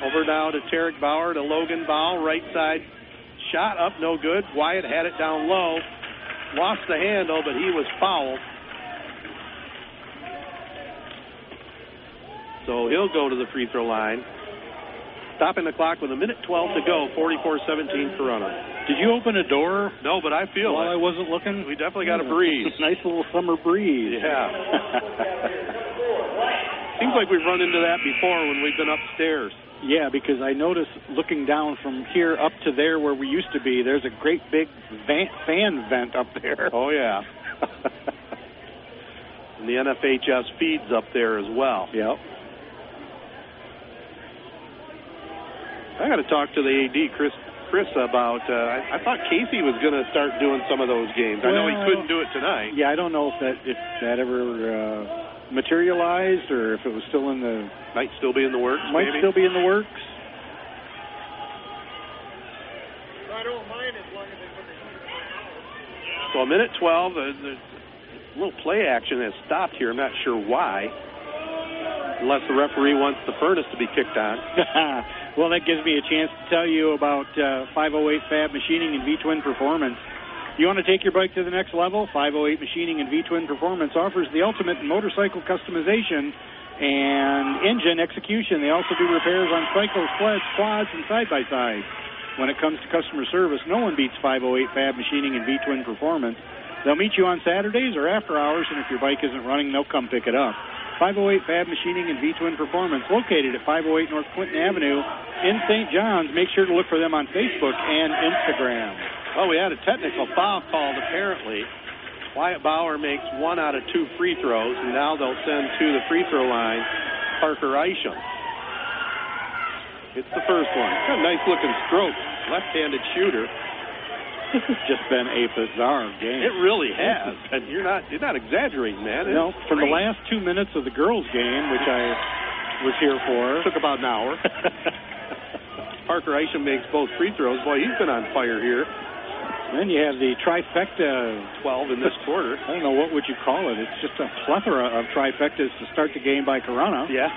Over now to Tarek Bauer to Logan Vowell. Right side shot up, no good. Wyatt had it down low. Lost the handle, but he was fouled. So he'll go to the free throw line. Stopping the clock with a minute 12 to go, 44-17 Corunna. Did you open a door No, but I feel while I wasn't looking? We definitely got a hmm. breeze. nice little summer breeze. Yeah. Seems like we've run into that before when we've been upstairs. Yeah, because I notice looking down from here up to there where we used to be, there's a great big van, fan vent up there. Oh, yeah. and the NFHS feeds up there as well. Yep. I got to talk to the AD, Chris Chris about. Uh, I, I, thought Casey was going to start doing some of those games. Well, I know he couldn't do it tonight. Yeah, I don't know if that if that ever uh, materialized or if it was still in the Might still be in the works. might maybe. still be in the works. So a minute 12. The, the little play action has stopped here. I'm not sure why. Unless the referee wants the furnace to be kicked on. well, that gives me a chance to tell you about uh, 508 Fab Machining and V-Twin Performance. You want to take your bike to the next level? 508 Machining and V-Twin Performance offers the ultimate motorcycle customization and engine execution. They also do repairs on cycles, sleds, quads, and side-by-sides. When it comes to customer service, no one beats 508 Fab Machining and V-Twin Performance. They'll meet you on Saturdays or after hours, and if your bike isn't running, they'll come pick it up. 508 Fab Machining and V-Twin Performance, located at 508 North Clinton Avenue in St. John's. Make sure to look for them on Facebook and Instagram. Oh, we had a technical foul called apparently. Wyatt Bauer makes one out of two free throws, and now they'll send to the free throw line Parker Isham. It's the first one. Got a nice looking stroke. Left handed shooter. This has just been a bizarre game. It really has. And you're not you're not exaggerating, man. It's No, from the last two minutes of the girls' game, which I was here for, took about an hour. Parker Isham makes both free throws. Boy, he's been on fire here. Then you have the trifecta. 12 in this quarter. I don't know what would you call it. It's just a plethora of trifectas to start the game by Corunna. Yeah.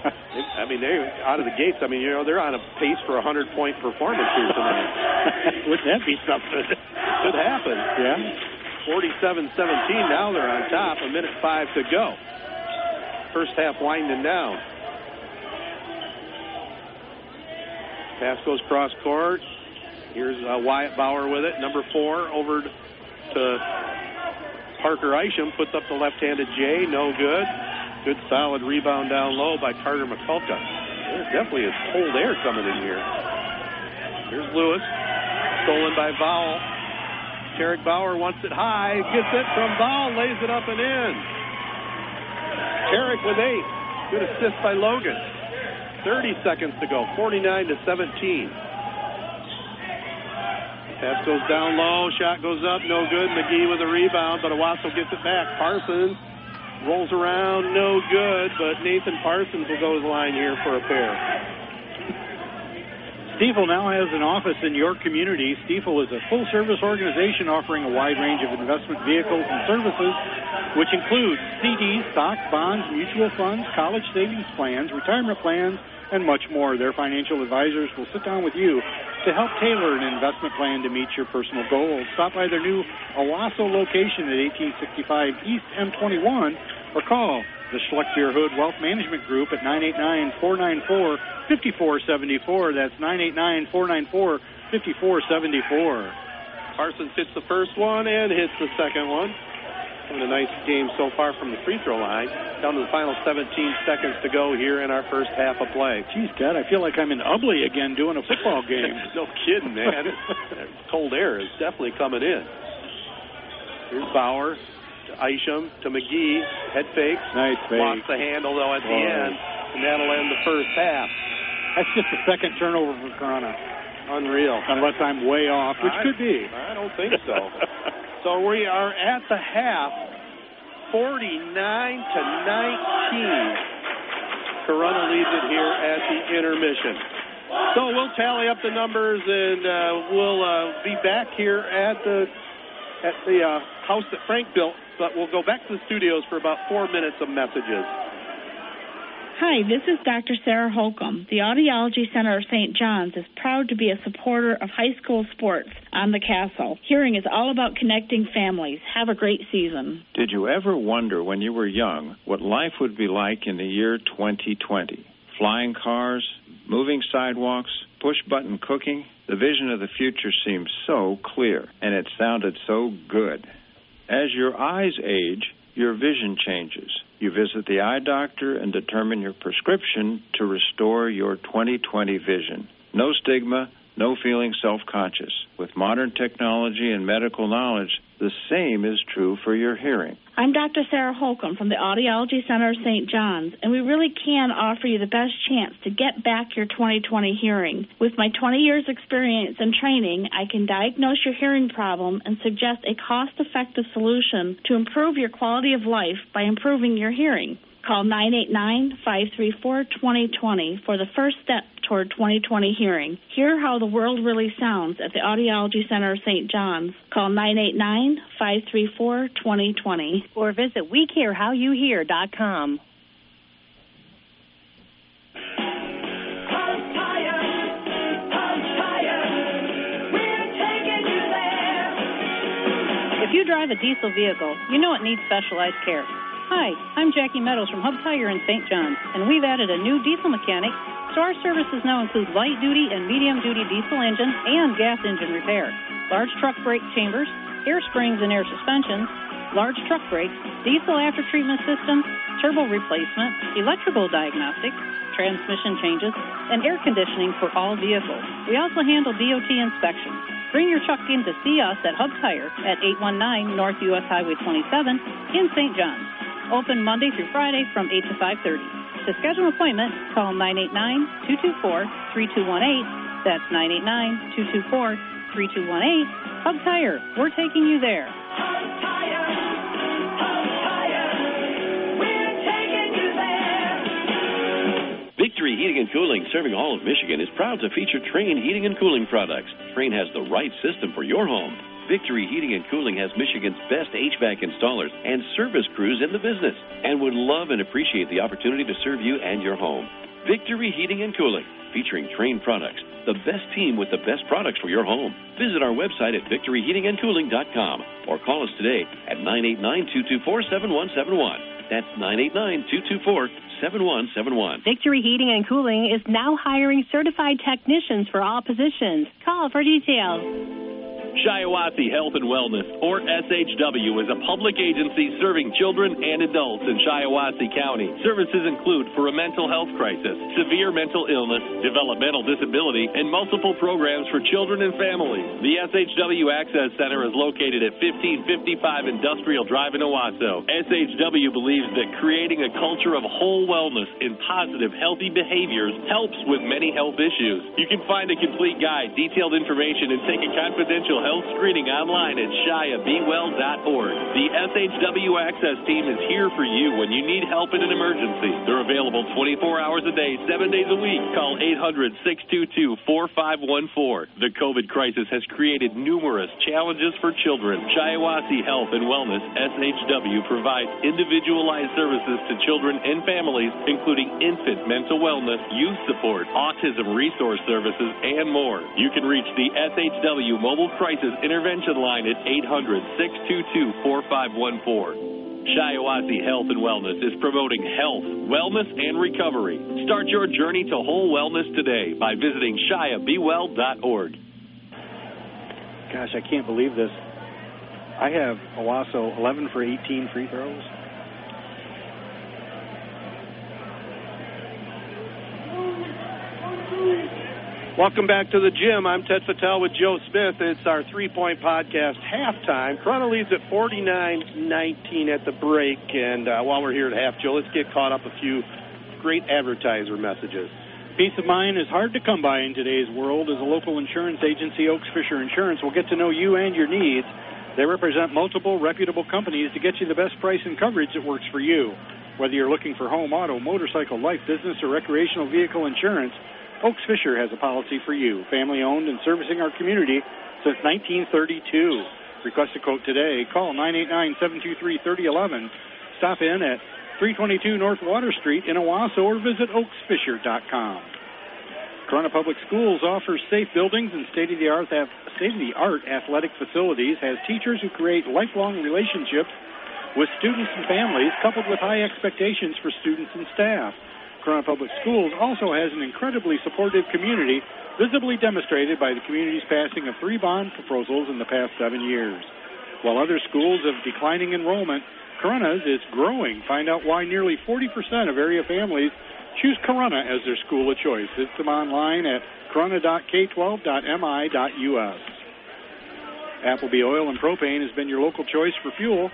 I mean, they're out of the gates. I mean, you know, they're on a pace for a hundred point performance here tonight. Wouldn't that be something? That could happen. Yeah. 47-17. Now they're on top. A minute five to go. First half winding down. Pass goes cross court. Here's uh, Wyatt Bauer with it. Number four over to Parker Isham. Puts up the left-handed J. No good. Good solid rebound down low by Carter McCulka. Definitely is cold air coming in here. Here's Lewis. Stolen by Vowell. Tarek Bauer wants it high. Gets it from Vowell. Lays it up and in. Tarek with eight. Good assist by Logan. 30 seconds to go. 49 to 17. Pass goes down low. Shot goes up. No good. McGee with a rebound, but Owosso gets it back. Parsons rolls around. No good, but Nathan Parsons will go to the line here for a pair. Stifel now has an office in your community. Stifel is a full service organization offering a wide range of investment vehicles and services, which include CDs, stocks, bonds, mutual funds, college savings plans, retirement plans, and much more. Their financial advisors will sit down with you to help tailor an investment plan to meet your personal goals. Stop by their new Owosso location at 1865 East M21 or call the Schlechter Hood Wealth Management Group at 989-494-5474. That's 989-494-5474. Parsons hits the first one and hits the second one. A nice game so far from the free throw line. Down to the final 17 seconds to go here in our first half of play. Geez, Dad, I feel like I'm in Ubly again doing a football game. no kidding, man. Cold air is definitely coming in. Here's Bauer to Isham to McGee. Head fakes. Nice fake. Lost the handle though at the Oh. end, and that'll end the first half. That's just the second turnover for Corunna, Unreal. unless I'm way off, which I- could be. I don't think so. so we are at the half, 49 to 19. Corunna leads it here at the intermission. So we'll tally up the numbers and uh, we'll uh, be back here at the at the uh, house that Frank built. But we'll go back to the studios for about four minutes of messages. Hi, this is Dr. Sarah Holcomb. The Audiology Center of St. John's is proud to be a supporter of high school sports on the castle. Hearing is all about connecting families. Have a great season. Did you ever wonder when you were young what life would be like in the year 2020? Flying cars, moving sidewalks, push button cooking? The vision of the future seemed so clear, and it sounded so good. As your eyes age, your vision changes. You visit the eye doctor and determine your prescription to restore your 2020 vision. No stigma, no feeling self conscious. With modern technology and medical knowledge, the same is true for your hearing. I'm Dr. Sarah Holcomb from the Audiology Center of St. John's, and we really can offer you the best chance to get back your 2020 hearing. With my 20 years experience and training, I can diagnose your hearing problem and suggest a cost-effective solution to improve your quality of life by improving your hearing. Call 989-534-2020 for the first step toward 2020 hearing. Hear how the world really sounds at the Audiology Center of St. John's. Call 989-534-2020 or visit WeCareHowYouHear.com. If you drive a diesel vehicle, you know it needs specialized care. Hi, I'm Jackie Meadows from Hub Tire in St. John's, and we've added a new diesel mechanic, so our services now include light duty and medium duty diesel engine and gas engine repair, large truck brake chambers, air springs and air suspensions, large truck brakes, diesel after treatment systems, turbo replacement, electrical diagnostics, transmission changes, and air conditioning for all vehicles. We also handle DOT inspections. Bring your truck in to see us at Hub Tire at 819 North US Highway 27 in St. John's. Open Monday through Friday from 8 to 5.30. To schedule an appointment, call 989-224-3218. That's 989-224-3218. Hub Tire, we're taking you there. Victory Heating and Cooling, serving all of Michigan, is proud to feature Trane Heating and Cooling products. Trane has the right system for your home. Victory Heating and Cooling has Michigan's best HVAC installers and service crews in the business and would love and appreciate the opportunity to serve you and your home. Victory Heating and Cooling, featuring Trane products, the best team with the best products for your home. Visit our website at victoryheatingandcooling.com or call us today at 989-224-7171. That's 989-224-7171. Victory Heating and Cooling is now hiring certified technicians for all positions. Call for details. Shiawassee Health and Wellness, or SHW, is a public agency serving children and adults in Shiawassee County. Services include for a mental health crisis, severe mental illness, developmental disability, and multiple programs for children and families. The SHW Access Center is located at 1555 Industrial Drive in Owosso. SHW believes that creating a culture of whole wellness and positive, healthy behaviors helps with many health issues. You can find a complete guide, detailed information, and take a confidential health screening online at shiabewell.org. The SHW Access Team is here for you when you need help in an emergency. They're available 24 hours a day, 7 days a week. Call 800 622 4514. The COVID crisis has created numerous challenges for children. Shiawassee Health and Wellness, SHW, provides individualized services to children and families, including infant mental wellness, youth support, autism resource services, and more. You can reach the SHW Mobile Crisis Intervention Line at 800 622 4514. Shiawassee Health and Wellness is promoting health, wellness, and recovery. Start your journey to whole wellness today by visiting shiabewell.org. Gosh, I can't believe this. I have Owosso 11 for 18 free throws. Welcome back to the gym. I'm Ted Fattel with Joe Smith. It's our three point podcast halftime. Corunna leads at 49 19 at the break. And uh, while we're here at half, Joe, let's get caught up a few great advertiser messages. Peace of mind is hard to come by in today's world. As a local insurance agency, Oaks Fisher Insurance will get to know you and your needs. They represent multiple reputable companies to get you the best price and coverage that works for you. Whether you're looking for home, auto, motorcycle, life, business, or recreational vehicle insurance, Oaks Fisher has a policy for you. Family owned and servicing our community since 1932. Request a quote today. Call 989 723 3011. Stop in at 322 North Water Street in Owosso or visit oaksfisher.com. Corunna Public Schools offers safe buildings and state-of-the-art state-of-the-art athletic facilities, has teachers who create lifelong relationships with students and families, coupled with high expectations for students and staff. Corunna Public Schools also has an incredibly supportive community, visibly demonstrated by the community's passing of three bond proposals in the past seven years. While other schools have declining enrollment, Corunna's is growing. Find out why nearly 40% of area families choose Corona as their school of choice. Visit them online at corunna.k12.mi.us. Appleby Oil and Propane has been your local choice for fuel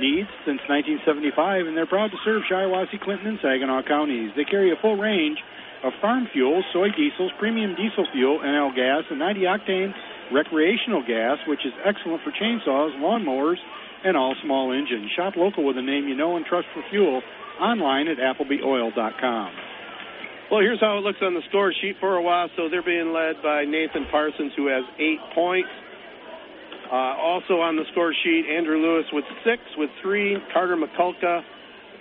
needs since 1975, and they're proud to serve Shiawassee, Clinton, and Saginaw counties. They carry a full range of farm fuels, soy diesels, premium diesel fuel, NL gas, and 90 octane recreational gas, which is excellent for chainsaws, lawnmowers, and all small engines. Shop local with a name you know and trust for fuel online at ApplebyOil.com. Well, here's how it looks on the score sheet for a while. So They're being led by Nathan Parsons, who has eight points. Uh, also on the score sheet, Andrew Lewis with six, with three, Carter McCulka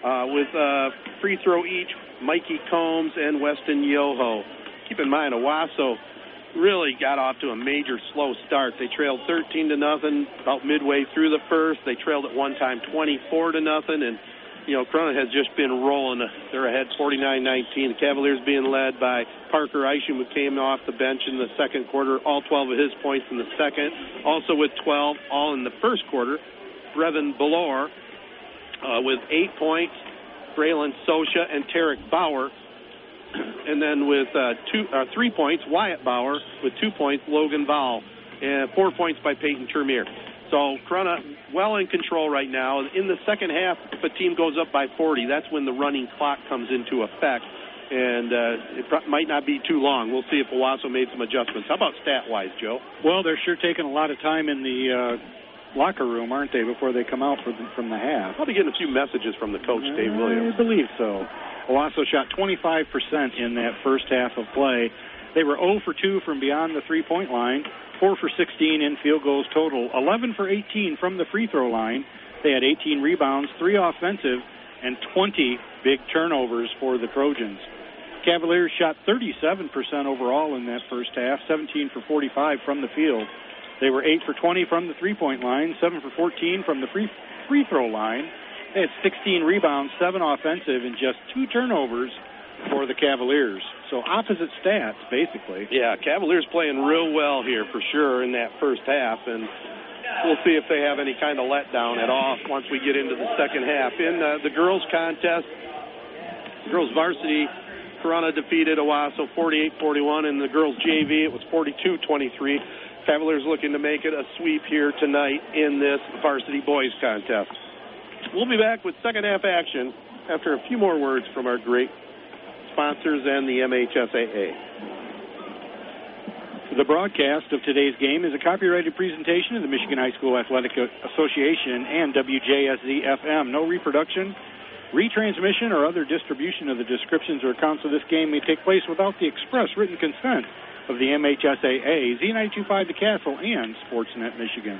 uh, with a free throw each, Mikey Combs and Weston Yoho. Keep in mind, Owosso really got off to a major slow start. They trailed 13 to nothing about midway through the first. They trailed at one time 24 to nothing, and you know Corunna has just been rolling. They're ahead 49-19. The Cavaliers being led by Parker Isham, who came off the bench in the second quarter, all 12 of his points in the second. Also with 12, all in the first quarter. Brevin Belor uh, with eight points. Braylon Sosha and Tarek Bauer and then with uh, two, uh, three points, Wyatt Bauer. With two points, Logan Val. And four points by Peyton Termier. So Corunna well in control right now. In the second half, if a team goes up by 40, that's when the running clock comes into effect. And uh, it pro- might not be too long. We'll see if Owosso made some adjustments. How about stat-wise, Joe? Well, they're sure taking a lot of time in the uh, locker room, aren't they, before they come out the, from the half? Probably getting a few messages from the coach, Dave Williams. I believe so. Owosso shot 25% in that first half of play. They were 0 for 2 from beyond the three point line, 4 for 16 in field goals total, 11 for 18 from the free throw line. They had 18 rebounds, 3 offensive, and 20 big turnovers for the Trojans. Cavaliers shot 37% overall in that first half, 17 for 45 from the field. They were 8 for 20 from the three point line, 7 for 14 from the free, free throw line. They had 16 rebounds, 7 offensive, and just 2 turnovers for the Cavaliers. So opposite stats, basically. Yeah, Cavaliers playing real well here for sure in that first half, and we'll see if they have any kind of letdown at all once we get into the second half. In uh, the girls' contest, girls' varsity, Corunna defeated Owosso 48-41. In the girls' JV, it was 42-23. Cavaliers looking to make it a sweep here tonight in this varsity boys contest. We'll be back with second half action after a few more words from our great sponsors and the MHSAA. The broadcast of today's game is a copyrighted presentation of the Michigan High School Athletic Association and WJSZ FM. No reproduction, retransmission, or other distribution of the descriptions or accounts of this game may take place without the express written consent of the MHSAA, Z925 The Castle, and Sportsnet Michigan.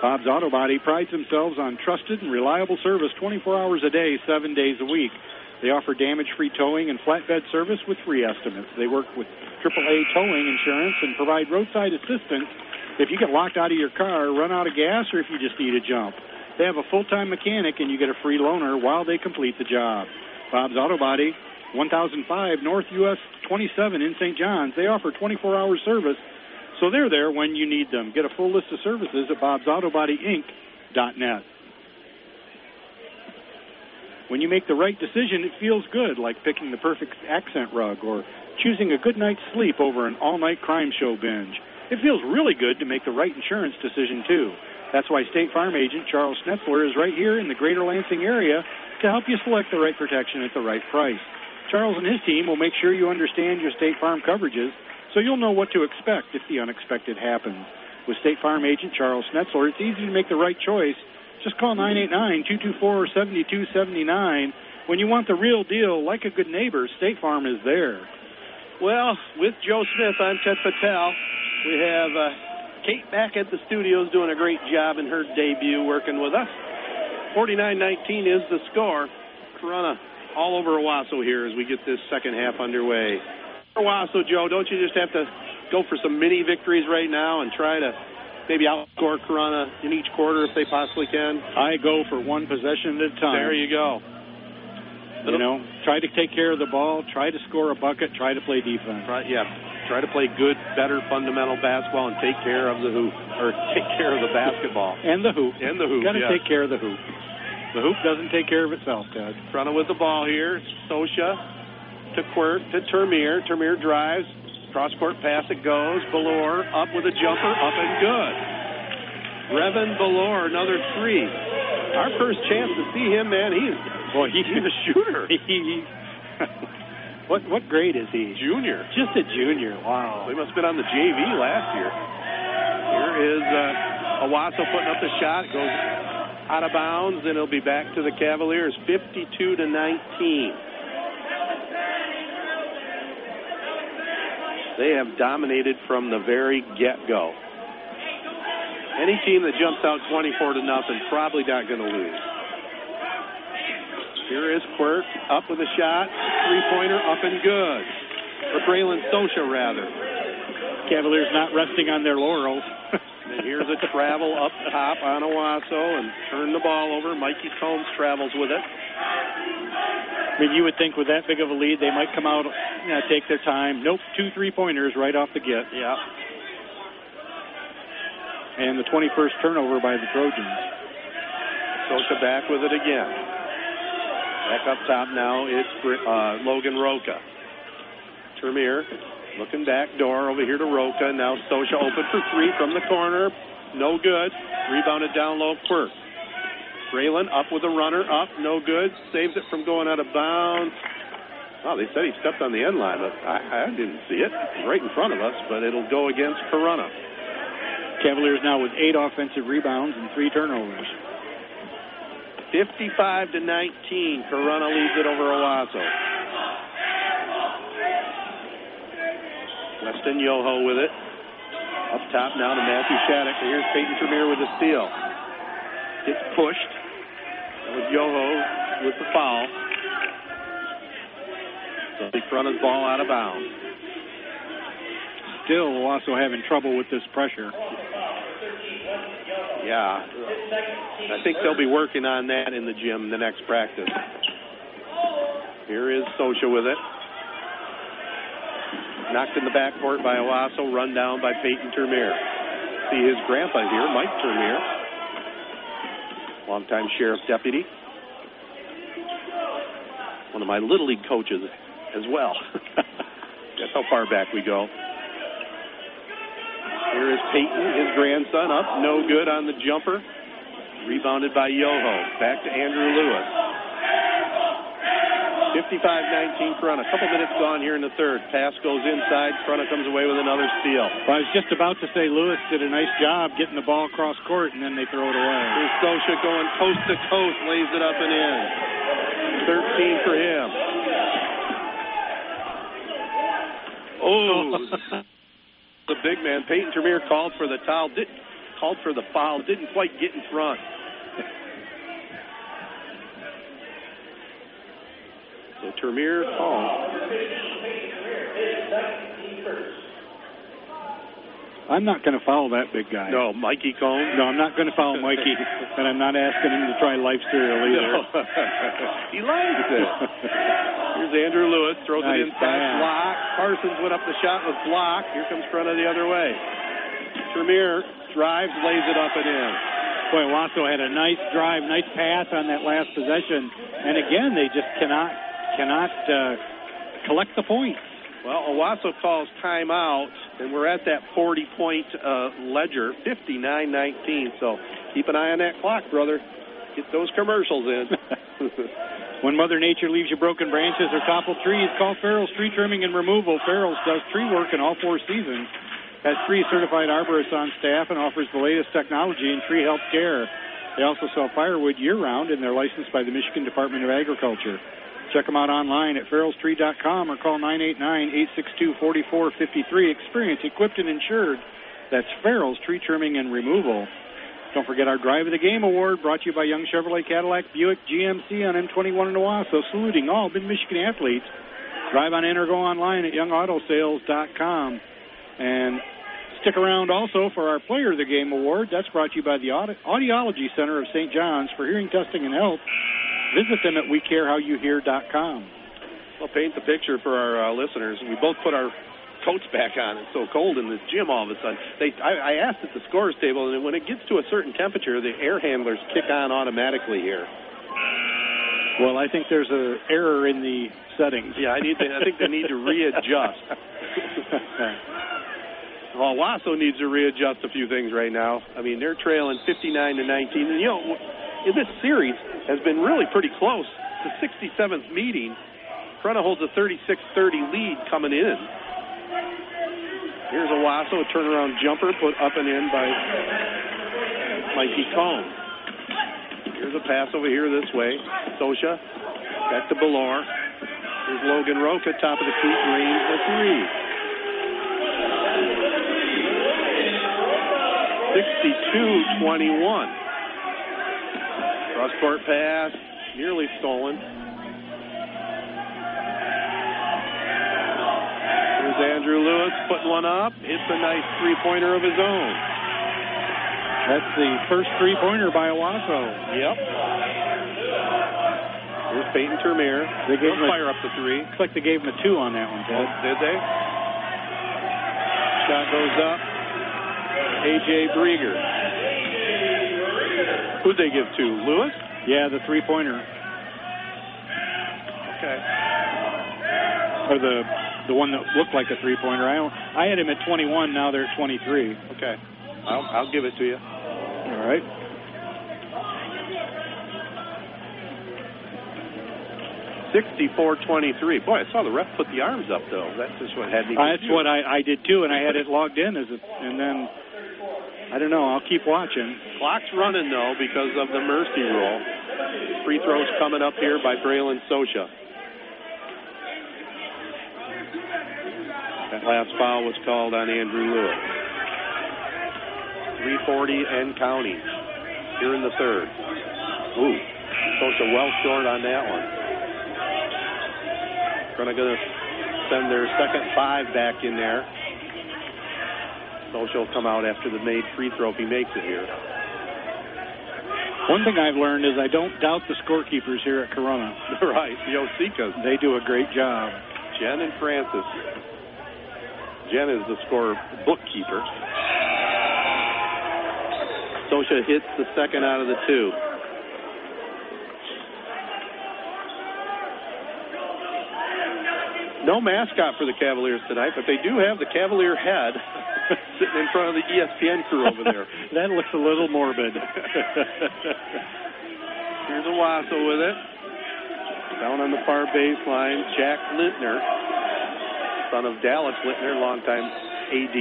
Bob's Auto Body prides themselves on trusted and reliable service 24 hours a day, seven days a week. They offer damage-free towing and flatbed service with free estimates. They work with AAA towing insurance and provide roadside assistance if you get locked out of your car, run out of gas, or if you just need a jump. They have a full-time mechanic and you get a free loaner while they complete the job. Bob's Auto Body, 1005 North US 27 in St. John's. They offer 24-hour service so they're there when you need them. Get a full list of services at bobsautobodyinc.net. When you make the right decision, it feels good, like picking the perfect accent rug or choosing a good night's sleep over an all night crime show binge. It feels really good to make the right insurance decision, too. That's why State Farm agent Charles Schnetzler is right here in the greater Lansing area to help you select the right protection at the right price. Charles and his team will make sure you understand your State Farm coverages so you'll know what to expect if the unexpected happens. With State Farm agent Charles Schnetzler, it's easy to make the right choice. Just call 989-224-7279. When you want the real deal, like a good neighbor, State Farm is there. Well, with Joe Smith, I'm Ted Patel. We have uh, Kate back at the studios doing a great job in her debut working with us. 49-19 is the score. Corunna all over Owosso here as we get this second half underway. Owosso, Joe, don't you just have to go for some mini victories right now and try to maybe outscore Corunna in each quarter if they possibly can? I go for one possession at a time. There you go. You know, try to take care of the ball, try to score a bucket, try to play defense. Right, yeah. Try to play good, better fundamental basketball and take care of the hoop, or take care of the basketball. And the hoop. And the hoop, Got to yes. take care of the hoop. The hoop doesn't take care of itself, Ted. Corunna with the ball here. Sosha to Quirk to Termier. Termier drives. Cross court pass it goes. Valor up with a jumper, up and good. Revan Valor, another three. Our first chance to see him, man. He's boy, he's a shooter. he, what what grade is he? Junior. Just a junior. Wow. He must have been on the JV last year. Here is uh, Owosso putting up the shot. It goes out of bounds, and it'll be back to the Cavaliers, 52 to 19. They have dominated from the very get-go. Any team that jumps out 24 to nothing probably not going to lose. Here is Quirk up with a shot, three-pointer up and good. For Braylon Sosha, rather. Cavaliers not resting on their laurels. and here's a travel up top on Owosso and turn the ball over. Mikey Combs travels with it. I mean, you would think with that big of a lead, they might come out, you know, take their time. Nope, two three pointers right off the get. Yeah. And the 21st turnover by the Trojans. Sosa back with it again. Back up top now, it's uh, Logan Roca. Termier looking back door over here to Roca. Now Sosa open for three from the corner. No good. Rebounded down low, Quirk. Braylon up with a runner, up, no good. Saves it from going out of bounds. Oh, they said he stepped on the end line, but I, I didn't see it. Right in front of us, but it'll go against Corunna. Cavaliers now with eight offensive rebounds and three turnovers. 55 to 19. Corunna leads it over Owosso. Weston Yoho with it. Up top now to Matthew Shattuck. Here's Peyton Tremere with the steal. Gets pushed. With Yoho with the foul. So front his ball out of bounds. Still also having trouble with this pressure. Yeah. I think they'll be working on that in the gym the next practice. Here is Sosha with it. Knocked in the backcourt by Owosso, run down by Peyton Termier. See his grandpa here, Mike Termier, longtime sheriff deputy. One of my little league coaches as well. That's how far back we go. Here is Peyton, his grandson, up, no good on the jumper. Rebounded by Yoho. Back to Andrew Lewis. 55-19 Corunna. A couple minutes gone here in the third. Pass goes inside. Corunna comes away with another steal. Well, I was just about to say Lewis did a nice job getting the ball across court, and then they throw it away. Here's Sosha going coast to coast, lays it up and in. 13 for him. Oh, the big man. Peyton Tremere called for the foul. Did, called for the foul. Didn't quite get in front. So Termier called. I'm not going to follow that big guy. No, Mikey Combs. No, I'm not going to follow Mikey, and I'm not asking him to try life cereal either. No. he likes it. Here's Andrew Lewis, throws nice it inside, pass. block. Parsons went up the shot, was blocked. Here comes Corunna the other way. Tremere drives, lays it up and in. Boy, Wasso had a nice drive, nice pass on that last possession, and again they just cannot cannot uh, collect the points. Well, Owosso calls timeout, and we're at that 40-point uh, ledger, 59-19. So keep an eye on that clock, brother. Get those commercials in. When Mother Nature leaves you broken branches or toppled trees, call Farrell's Tree Trimming and Removal. Farrell's does tree work in all four seasons, has three certified arborists on staff, and offers the latest technology in tree health care. They also sell firewood year-round, and they're licensed by the Michigan Department of Agriculture. Check them out online at farrellstree.com or call 989-862-4453. Experience equipped and insured. That's Farrell's Tree Trimming and Removal. Don't forget our Drive of the Game Award brought to you by Young Chevrolet Cadillac Buick GMC on M21 in Owosso, saluting all mid-Michigan athletes. Drive on in or go online at youngautosales.com. And stick around also for our Player of the Game Award. That's brought to you by the Audi- Audiology Center of St. John's for hearing testing and health. Visit them at wecarehowyouhear.com. Well, paint the picture for our uh, listeners. We both put our coats back on. It's so cold in the gym all of a sudden. They, I, I asked at the scores table, and when it gets to a certain temperature, the air handlers kick on automatically here. Well, I think there's an error in the settings. Yeah, I need. To, I think they need to readjust. well, Wasso needs to readjust a few things right now. I mean, they're trailing 59 to 19. And you know, this series has been really pretty close. The 67th meeting, Corunna holds a 36-30 lead coming in. Here's a Wasso turnaround jumper put up and in by Mikey Cohn. Here's a pass over here this way. Sosha back to Belor. Here's Logan Roca, top of the key, range the three. 62-21. Cross court pass, nearly stolen. Here's Andrew Lewis putting one up. Hits a nice three-pointer of his own. That's the first three-pointer by Owosso. Yep. Here's Peyton Termier. They gave They'll him a- fire up the three. Looks like they gave him a two on that one, Ted. Oh, did they? Shot goes up. AJ Brieger. Who'd they give to? Lewis? Yeah, the three-pointer. Okay. Or the the one that looked like a three-pointer. I I had him at 21. Now they're at 23. Okay. I'll, I'll give it to you. All right. Sixty-four twenty-three. Boy, I saw the ref put the arms up though. That's just what had me. Uh, that's what I, I did too, and I had it logged in as a, and then I don't know. I'll keep watching. Clock's running though because of the mercy rule. Free throws coming up here by Braylon Socha. That last foul was called on Andrew Lewis. 340 and counting here in the third. Ooh, Sosha well short on that one. Gonna gonna send their second five back in there. Sosha will come out after the made free throw if he makes it here. One thing I've learned is I don't doubt the scorekeepers here at Corunna. right, the Osikas. They do a great job. Jen and Francis. Jen is the score bookkeeper. Sosha hits the second out of the two. No mascot for the Cavaliers tonight, but they do have the Cavalier head sitting in front of the ESPN crew over there. that looks a little morbid. Here's a Wasso with it. Down on the far baseline, Jack Lintner, son of Dallas Lintner, longtime AD.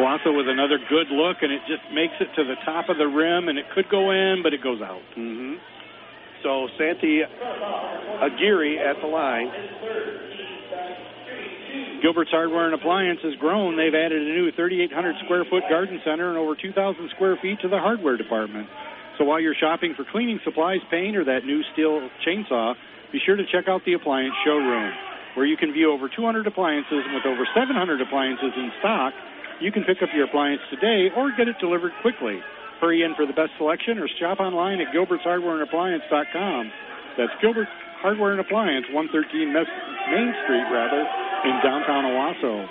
Wasso with another good look, and it just makes it to the top of the rim, and it could go in, but it goes out. Mm-hmm. So Santi Aguirre at the line. Gilbert's Hardware and Appliance has grown. They've added a new 3,800 square foot garden center and over 2,000 square feet to the hardware department. So while you're shopping for cleaning supplies, paint, or that new steel chainsaw, be sure to check out the appliance showroom, where you can view over 200 appliances and with over 700 appliances in stock. You can pick up your appliance today or get it delivered quickly. Hurry in for the best selection or shop online at gilbertshardwareandappliance.com. That's Gilbert Hardware and Appliance, 113 Main Street, rather, in downtown Owosso.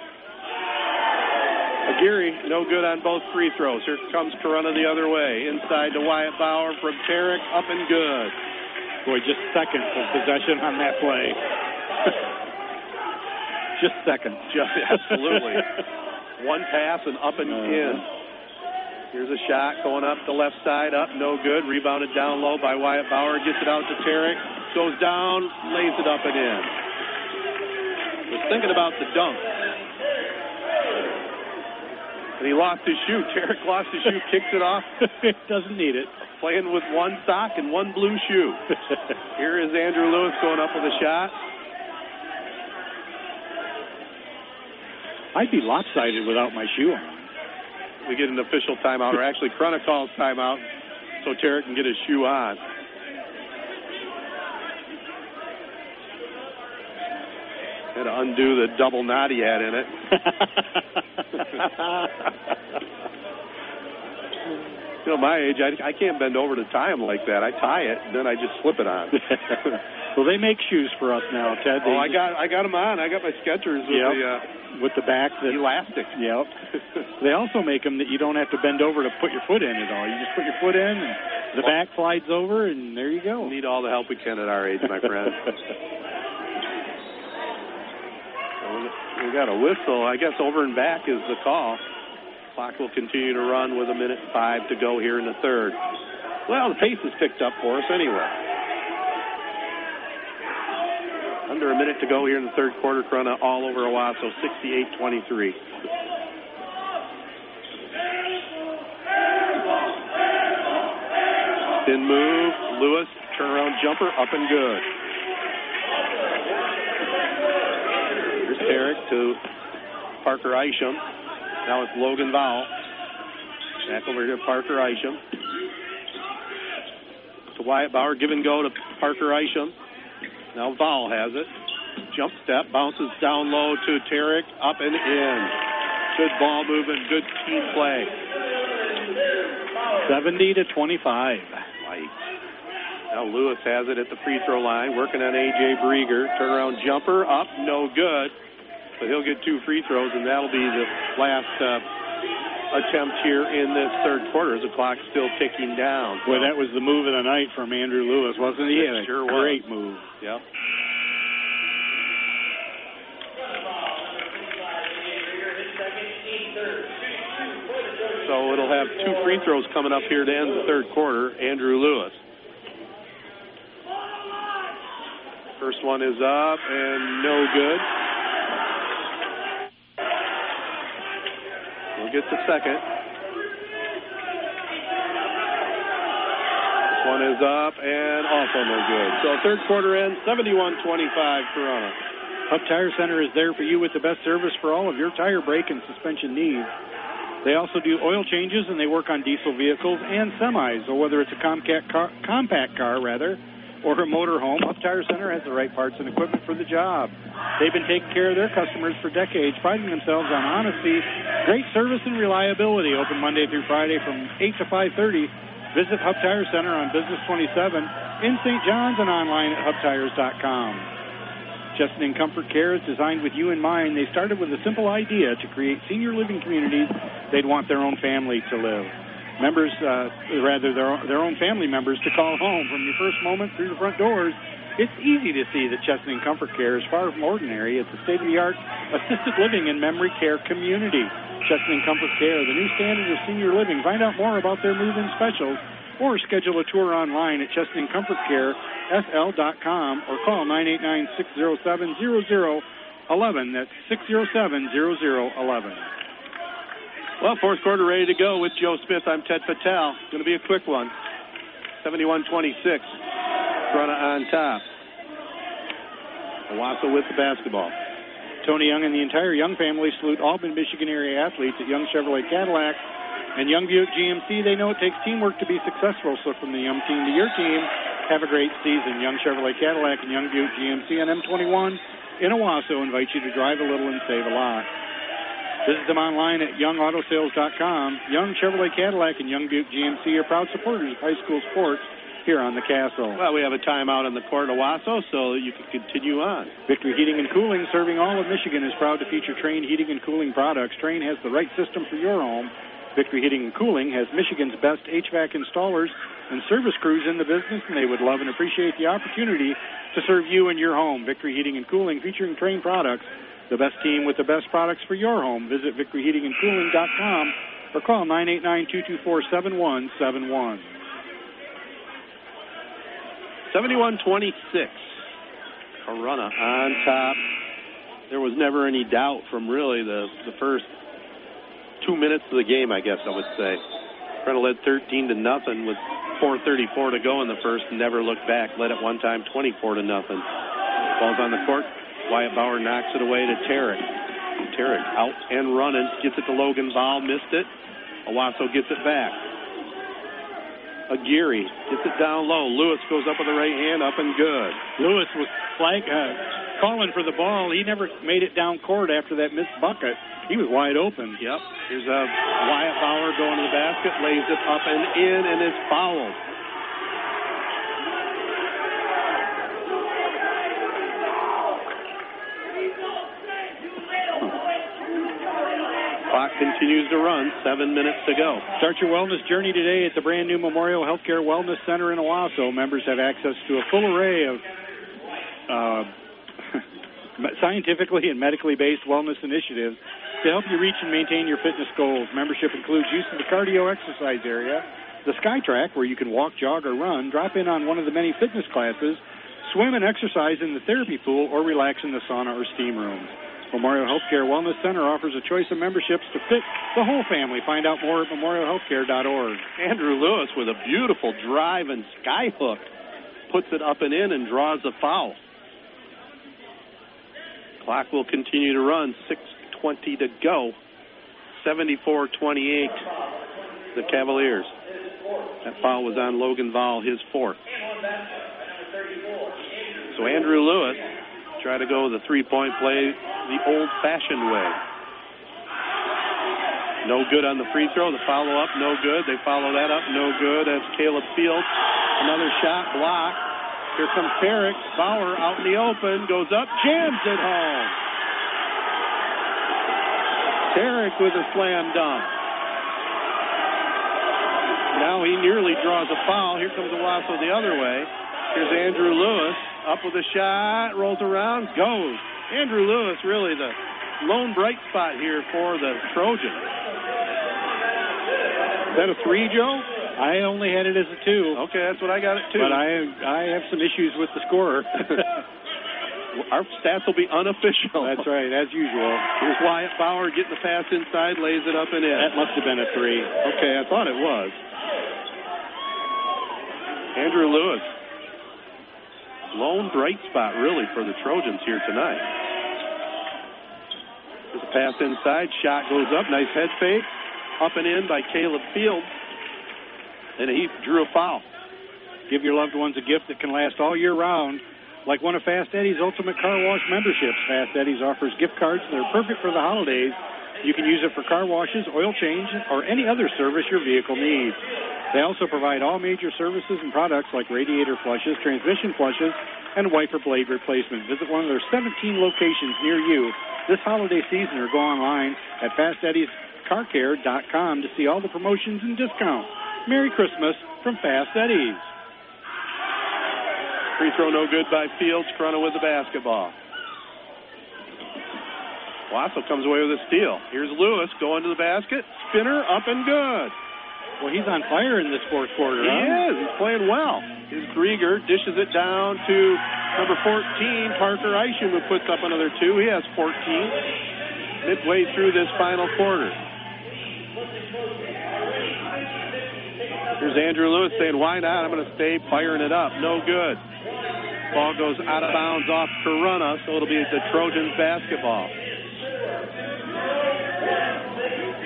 Aguirre, no good on both free throws. Here comes Corunna the other way. Inside to Wyatt Bauer from Tarek, up and good. Boy, just seconds of possession on that play. just seconds. Just, absolutely. One pass and up and uh-huh. in. Here's a shot going up the left side, up, no good. Rebounded down low by Wyatt Bauer. Gets it out to Tarek. Goes down, lays it up and in. Was thinking about the dunk. And he lost his shoe. Tarek lost his shoe, kicks it off. Doesn't need it. Playing with one sock and one blue shoe. Here is Andrew Lewis going up with a shot. I'd be lopsided without my shoe on. We get an official timeout, or actually, Corunna calls timeout so Tarek can get his shoe on. Had to undo the double knot he had in it. you know, my age, I, I can't bend over to tie them like that. I tie it, and then I just slip it on. well, they make shoes for us now, Ted. They oh, I got, I got them on. I got my Skechers with Yep. the uh, with the back that elastic. Yep. they also make them that you don't have to bend over to put your foot in at all. You just put your foot in and The back slides over, and there you go. We need all the help we can at our age, my friend. We got a whistle. I guess over and back is the call. Clock will continue to run with a minute five to go here in the third. Well, the pace has picked up for us anyway. Under a minute to go here in the third quarter. Corunna all over Owosso, 68-23. Spin move. Lewis, turnaround jumper, up and good. Tarek to Parker Isham. Now it's Logan Vowell. Back over to Parker Isham. To Wyatt Bauer. Give and go to Parker Isham. Now Vowell has it. Jump step. Bounces down low to Tarek. Up and in. Good ball movement. Good team play. 70 to 25. Light. Now Lewis has it at the free throw line, working on A.J. Brieger. Turnaround jumper, up, no good. But he'll get two free throws, and that'll be the last uh, attempt here in this third quarter as the clock's still ticking down. Boy, that was the move of the night from Andrew Lewis, wasn't he? It sure was. Great move. Yep. So it'll have two free throws coming up here to end the third quarter. Andrew Lewis. First one is up and no good. We'll get the second. This one is up and also no good. So third quarter ends 71-25 Corunna. Hub Tire Center is there for you with the best service for all of your tire brake and suspension needs. They also do oil changes and they work on diesel vehicles and semis. So whether it's a compact car, compact car rather, or a motorhome, Hub Tire Center has the right parts and equipment for the job. They've been taking care of their customers for decades, priding themselves on honesty, great service, and reliability. Open Monday through Friday from 8 to 5:30. Visit Hub Tire Center on Business 27 in St. John's and online at hubtires.com. Chesaning Comfort Care is designed with you in mind. They started with a simple idea to create senior living communities they'd want their own family to live. Members, uh, rather their, their own family members, to call home from your first moment through the front doors. It's easy to see that Chesaning Comfort Care is far from ordinary. It's a state-of-the-art assisted living and memory care community. Chesaning Comfort Care, the new standard of senior living. Find out more about their move-in specials or schedule a tour online at ChesaningComfortCareSL.com or call 989-607-0011. That's 607-0011. Well, fourth quarter ready to go with Joe Smith. I'm Ted Patel. Going to be a quick one. 71-26. Corunna on top. Owosso with the basketball. Tony Young and the entire Young family salute all Michigan area athletes at Young Chevrolet Cadillac and Young Buick GMC. They know it takes teamwork to be successful. So from the Young team to your team, have a great season. Young Chevrolet Cadillac and Young Buick GMC on M21 in Owosso invite you to drive a little and save a lot. Visit them online at youngautosales.com. Young Chevrolet Cadillac and Young Buick GMC are proud supporters of high school sports here on the castle. Well, we have a timeout on the court of Owosso, so you can continue on. Victory Heating and Cooling, serving all of Michigan, is proud to feature Trane Heating and Cooling products. Trane has the right system for your home. Victory Heating and Cooling has Michigan's best HVAC installers and service crews in the business, and they would love and appreciate the opportunity to serve you and your home. Victory Heating and Cooling featuring Trane products, the best team with the best products for your home. Visit victoryheatingandcooling.com or call 989-224-7171. 71-26. Corunna on top. There was never any doubt from really the, the first two minutes of the game, I guess I would say. Corunna led 13 to nothing with 4:34 to go in the first. Never looked back. Led at one time 24 to nothing. Ball's on the court. Wyatt Bauer knocks it away to Tarek. Tarek out and running. Gets it to Logan Vowell. Missed it. Owosso gets it back. Aguirre gets it down low. Lewis goes up with the right hand, up and good. Lewis was flag uh, calling for the ball. He never made it down court after that missed bucket. He was wide open. Yep. Here's a Wyatt Bauer going to the basket, lays it up and in, and it's fouled. Continues to run. Seven minutes to go. Start your wellness journey today at the brand new Memorial Healthcare Wellness Center in Owosso. Members have access to a full array of uh, scientifically and medically based wellness initiatives to help you reach and maintain your fitness goals. Membership includes use of the cardio exercise area, the SkyTrack, where you can walk, jog, or run, drop in on one of the many fitness classes, swim and exercise in the therapy pool, or relax in the sauna or steam rooms. Memorial Healthcare Wellness Center offers a choice of memberships to fit the whole family. Find out more at memorialhealthcare.org. Andrew Lewis with a beautiful drive and skyhook puts it up and in and draws a foul. Clock will continue to run. 6.20 to go. 74 28, the Cavaliers. That foul was on Logan Vall, his fourth. So Andrew Lewis try to go the three point play the old fashioned way. No good on the free throw. The follow up, no good. They follow that up, no good. That's Caleb Fields, another shot blocked. Here comes Tarek. Bauer out in the open, goes up, jams it home. Tarek with a slam dunk. Now he nearly draws a foul. Here comes Owosso the other way. Here's Andrew Lewis up with a shot, rolls around, goes. Andrew Lewis really the lone bright spot here for the Trojans. Is that a three, Joe? I only had it as a two. Okay, that's what I got it too. But I I have some issues with the scorer. Our stats will be unofficial. That's right, as usual. Here's Wyatt Bauer getting the pass inside, lays it up and in. That must have been a three. Okay, I thought it was. Andrew Lewis. Lone bright spot, really, for the Trojans here tonight. There's a pass inside. Shot goes up. Nice head fake. Up and in by Caleb Fields. And he drew a foul. Give your loved ones a gift that can last all year round. Like one of Fast Eddie's Ultimate Car Wash memberships, Fast Eddie's offers gift cards that are perfect for the holidays. You can use it for car washes, oil change, or any other service your vehicle needs. They also provide all major services and products like radiator flushes, transmission flushes, and wiper blade replacement. Visit one of their 17 locations near you this holiday season or go online at fasteddiescarcare.com to see all the promotions and discounts. Merry Christmas from Fast Eddie's. Free throw no good by Fields. Corunna with the basketball. Wasso comes away with a steal. Here's Lewis going to the basket. Spinner up and good. Well, he's on fire in this fourth quarter. He huh? is. He's playing well. His Grieger dishes it down to number 14, Parker Isham, who puts up another two. He has 14 midway through this final quarter. Here's Andrew Lewis saying, why not? I'm going to stay firing it up. No good. Ball goes out of bounds off Corunna, so it'll be the Trojans basketball.